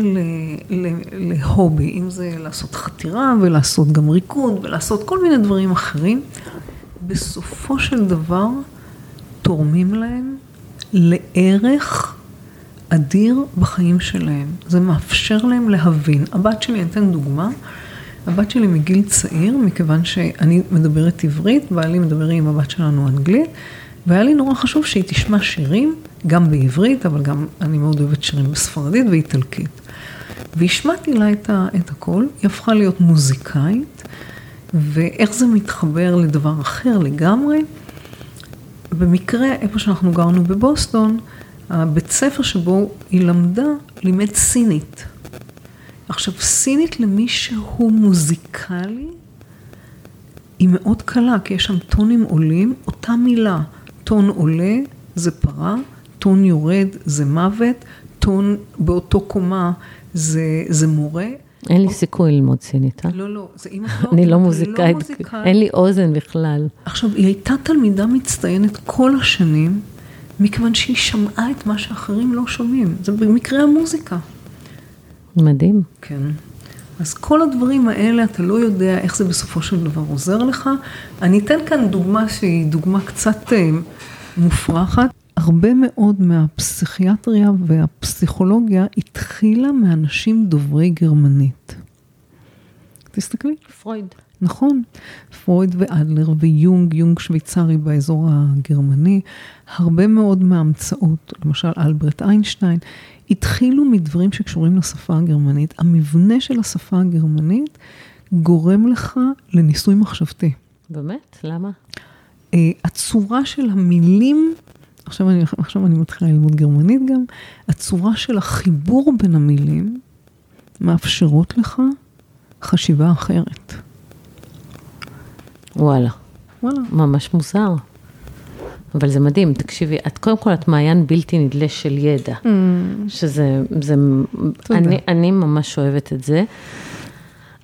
להובי, אם זה לעשות חתירה ולעשות גם ריקוד ולעשות כל מיני דברים אחרים, בסופו של דבר תורמים להם לערך אדיר בחיים שלהם. זה מאפשר להם להבין. הבת שלי, אני אתן דוגמה, הבת שלי מגיל צעיר, מכיוון שאני מדברת עברית, בעלי מדבר עם הבת שלנו אנגלית, והיה לי נורא חשוב שהיא תשמע שירים, גם בעברית, אבל גם אני מאוד אוהבת שירים בספרדית ואיטלקית. והשמעתי לה את, ה, את הכל, היא הפכה להיות מוזיקאית, ואיך זה מתחבר לדבר אחר לגמרי. במקרה, איפה שאנחנו גרנו בבוסטון, הבית ספר שבו היא למדה לימד סינית. עכשיו, סינית למי שהוא מוזיקלי, היא מאוד קלה, כי יש שם טונים עולים, אותה מילה, טון עולה זה פרה, טון יורד זה מוות, טון באותו קומה זה, זה מורה. אין לי סיכוי ללמוד סינית, אה? לא, לא, זה את לא... [laughs] אני לא לא מוזיקאית. אין לי אוזן בכלל. עכשיו, היא הייתה תלמידה מצטיינת כל השנים, מכיוון שהיא שמעה את מה שאחרים לא שומעים. זה במקרה המוזיקה. מדהים. כן. אז כל הדברים האלה, אתה לא יודע איך זה בסופו של דבר עוזר לך. אני אתן כאן דוגמה שהיא דוגמה קצת אה, מופרכת. הרבה מאוד מהפסיכיאטריה והפסיכולוגיה התחילה מאנשים דוברי גרמנית. תסתכלי. פרויד. נכון, פרויד ואדלר ויונג, יונג שוויצרי באזור הגרמני, הרבה מאוד מההמצאות, למשל אלברט איינשטיין, התחילו מדברים שקשורים לשפה הגרמנית. המבנה של השפה הגרמנית גורם לך לניסוי מחשבתי. באמת? למה? אה, הצורה של המילים, עכשיו אני, עכשיו אני מתחילה ללמוד גרמנית גם, הצורה של החיבור בין המילים מאפשרות לך חשיבה אחרת. וואלה. וואלה. ממש מוזר. אבל זה מדהים, תקשיבי, את קודם כל את מעיין בלתי נדלה של ידע, Mm. שזה, זה, תודה. אני, אני ממש אוהבת את זה,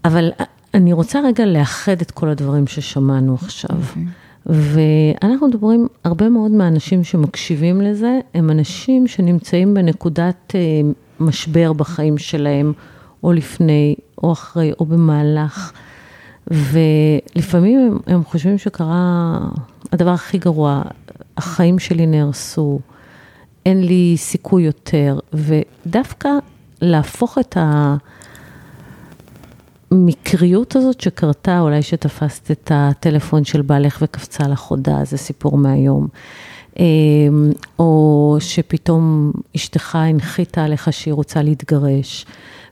אבל אני רוצה רגע לאחד את כל הדברים ששמענו עכשיו. אוקיי. ואנחנו מדברים, הרבה מאוד מהאנשים שמקשיבים לזה, הם אנשים שנמצאים בנקודת אה, משבר בחיים שלהם, או לפני, או אחרי, או במהלך. ולפעמים הם, חושבים שקרה הדבר הכי גרוע, החיים שלי נהרסו, אין לי סיכוי יותר, ודווקא להפוך את המקריות הזאת שקרתה, אולי שתפסת את הטלפון של בעלך וקפצה לך הודעה, זה סיפור מהיום. אמ, או שפתאום אשתך הנחיתה עליך שהיא רוצה להתגרש,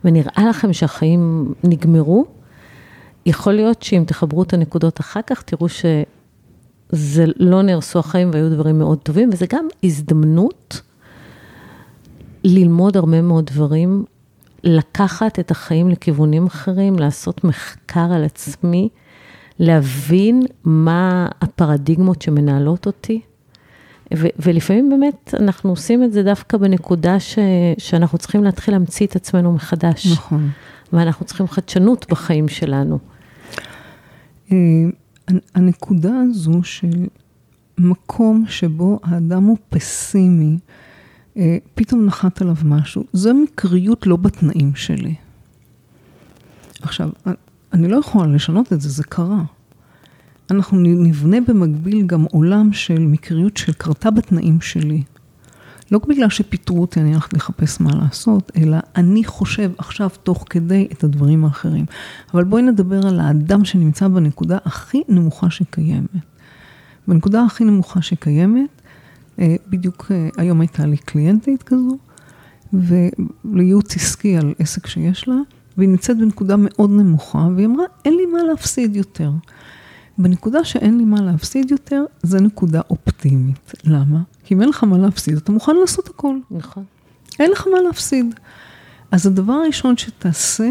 ונראה לכם שהחיים נגמרו, יכול להיות שאם תחברו את הנקודות אחר כך, תראו שזה לא נהרסו החיים והיו דברים מאוד טובים, וזה גם הזדמנות ללמוד הרבה מאוד דברים, לקחת את החיים לכיוונים אחרים, לעשות מחקר על עצמי, להבין מה הפרדיגמות שמנהלות אותי. ו- ולפעמים באמת אנחנו עושים את זה דווקא בנקודה ש- שאנחנו צריכים להתחיל להמציא את עצמנו מחדש. נכון. ואנחנו צריכים חדשנות בחיים שלנו. אה, הנקודה הזו של מקום שבו האדם הוא פסימי, אה, פתאום נחת עליו משהו, זו מקריות לא בתנאים שלי. עכשיו, אני לא יכולה לשנות את זה, זה קרה. אנחנו נבנה במקביל גם עולם של מקריות שקרתה בתנאים שלי. לא בגלל שפיטרו אותי, אני הלכתי לחפש מה לעשות, אלא אני חושב עכשיו תוך כדי את הדברים האחרים. אבל בואי נדבר על האדם שנמצא בנקודה הכי נמוכה שקיימת. בנקודה הכי נמוכה שקיימת, אה, בדיוק אה, היום הייתה לי קליינטית כזו, ולייעוץ עסקי על עסק שיש לה, והיא נמצאת בנקודה מאוד נמוכה, והיא אמרה, אין לי מה להפסיד יותר. בנקודה שאין לי מה להפסיד יותר, זה נקודה אופטימית. למה? אם אין לך מה להפסיד, אתה מוכן לעשות הכל. נכון. אין לך מה להפסיד. אז הדבר הראשון שתעשה,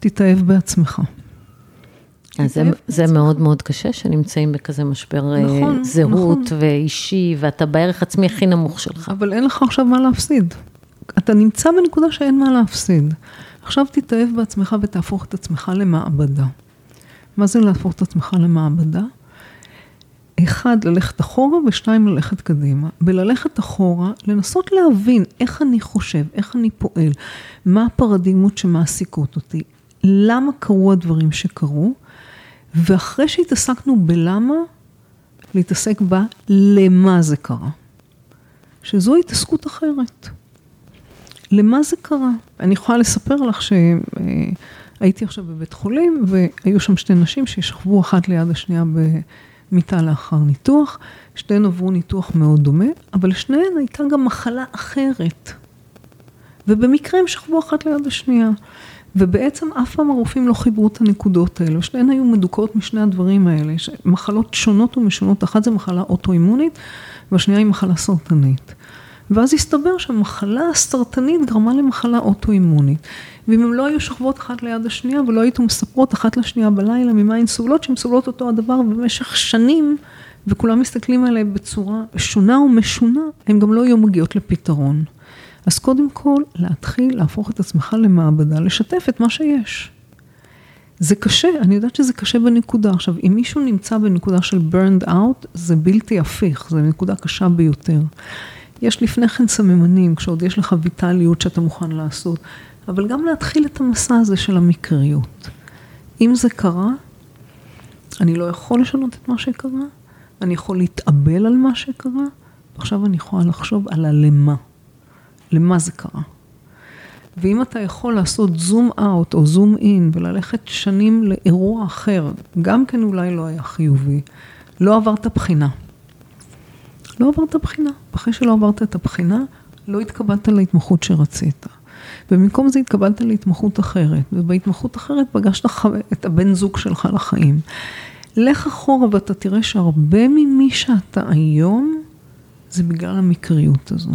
תתאהב בעצמך. אז זה, זה מאוד מאוד קשה שנמצאים בכזה משבר נכון, נכון, זהות נכון. ואישי, ואתה בערך עצמי הכי נמוך שלך. אבל אין לך עכשיו מה להפסיד. אתה נמצא בנקודה שאין מה להפסיד. עכשיו תתאהב בעצמך ותהפוך את עצמך למעבדה. מה זה להפוך את עצמך למעבדה? אחד, ללכת אחורה, ושתיים, ללכת קדימה. בללכת אחורה, לנסות להבין איך אני חושב, איך אני פועל, מה הפרדיגמות שמעסיקות אותי, למה קרו הדברים שקרו, ואחרי שהתעסקנו בלמה, להתעסק בה למה זה קרה. שזו התעסקות אחרת. למה זה קרה? אני יכולה לספר לך שהייתי עכשיו בבית חולים, והיו שם שתי נשים שישכבו אחת ליד השנייה מיטה לאחר ניתוח, שתיהן עברו ניתוח מאוד דומה, אבל לשניהן הייתה גם מחלה אחרת. ובמקרה הם שכבו אחת ליד השנייה. ובעצם אף פעם הרופאים לא חיברו את הנקודות האלה, שתיהן היו מדוכאות משני הדברים האלה, מחלות שונות ומשונות, אחת זה מחלה אוטואימונית והשנייה היא מחלה סרטנית. ואז הסתבר שהמחלה הסרטנית גרמה למחלה אוטואימונית. ואם הן לא היו שוכבות אחת ליד השנייה ולא הייתו מספרות אחת לשנייה בלילה ממה הן סובלות, שהן סובלות אותו הדבר במשך שנים, וכולם מסתכלים עליהן בצורה שונה ומשונה, הן גם לא היו מגיעות לפתרון. אז קודם כל, להתחיל להפוך את עצמך למעבדה, לשתף את מה שיש. זה קשה, אני יודעת שזה קשה בנקודה. עכשיו, אם מישהו נמצא בנקודה של burned out, זה בלתי הפיך, זו נקודה קשה ביותר. יש לפני כן סממנים, כשעוד יש לך ויטליות שאתה מוכן לעשות, אבל גם להתחיל את המסע הזה של המקריות. אם זה קרה, אני לא יכול לשנות את מה שקרה, אני יכול להתאבל על מה שקרה, ועכשיו אני יכולה לחשוב על הלמה. למה זה קרה. ואם אתה יכול לעשות זום אאוט או זום אין וללכת שנים לאירוע אחר, גם כן אולי לא היה חיובי, לא עברת בחינה. לא עברת בחינה. אחרי שלא עברת את הבחינה, לא התקבלת להתמחות שרצית. ובמקום זה התקבלת להתמחות אחרת, ובהתמחות אחרת פגשת את הבן זוג שלך לחיים. לך אחורה ואתה תראה שהרבה ממי שאתה היום, זה בגלל המקריות הזו.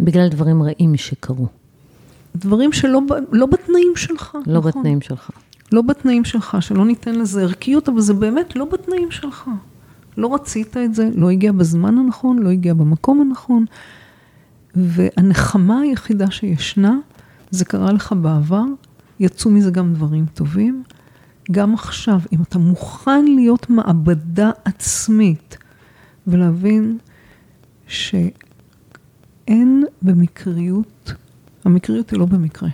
בגלל דברים רעים שקרו. דברים שלא לא בתנאים שלך. לא נכון? בתנאים שלך. לא בתנאים שלך, שלא ניתן לזה ערכיות, אבל זה באמת לא בתנאים שלך. לא רצית את זה, לא הגיע בזמן הנכון, לא הגיע במקום הנכון. והנחמה היחידה שישנה, זה קרה לך בעבר, יצאו מזה גם דברים טובים. גם עכשיו, אם אתה מוכן להיות מעבדה עצמית ולהבין שאין במקריות, המקריות היא לא במקרה.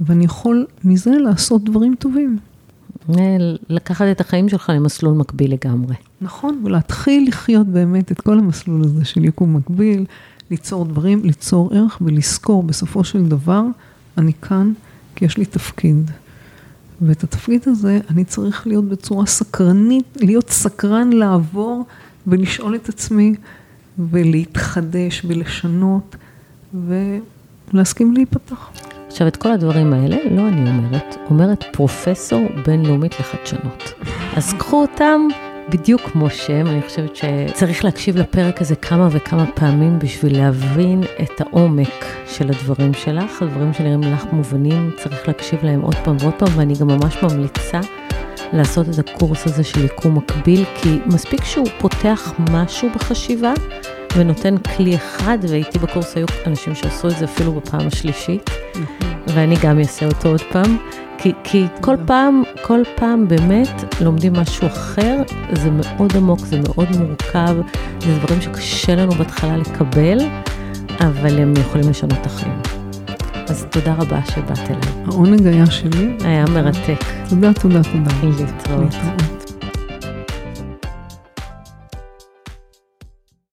ואני יכול מזה לעשות דברים טובים. לקחת את החיים שלך למסלול מקביל לגמרי. נכון, ולהתחיל לחיות באמת את כל המסלול הזה של יקום מקביל, ליצור דברים, ליצור ערך ולזכור בסופו של דבר, אני כאן כי יש לי תפקיד. ואת התפקיד הזה אני צריך להיות בצורה סקרנית, להיות סקרן לעבור ולשאול את עצמי ולהתחדש ולשנות ולהסכים להיפתח. עכשיו, את כל הדברים האלה, לא אני אומרת, אומרת פרופסור בינלאומית לחדשנות. אז קחו אותם בדיוק כמו שהם, אני חושבת שצריך להקשיב לפרק הזה כמה וכמה פעמים בשביל להבין את העומק של הדברים שלך, הדברים שנראים לך מובנים, צריך להקשיב להם עוד פעם ועוד פעם, ואני גם ממש ממליצה לעשות את הקורס הזה של יקום מקביל, כי מספיק שהוא פותח משהו בחשיבה. ונותן כלי אחד, והייתי בקורס היו אנשים שעשו את זה אפילו בפעם השלישית, ואני גם אעשה אותו עוד פעם, כי, כי כל פעם, כל פעם באמת לומדים משהו אחר, זה מאוד עמוק, זה מאוד מורכב, זה דברים שקשה לנו בהתחלה לקבל, אבל הם יכולים לשנות את החיים. אז תודה רבה שבאת אליי. העונג היה שלי. היה מרתק. תודה, תודה, תודה. להתראות. להתראות.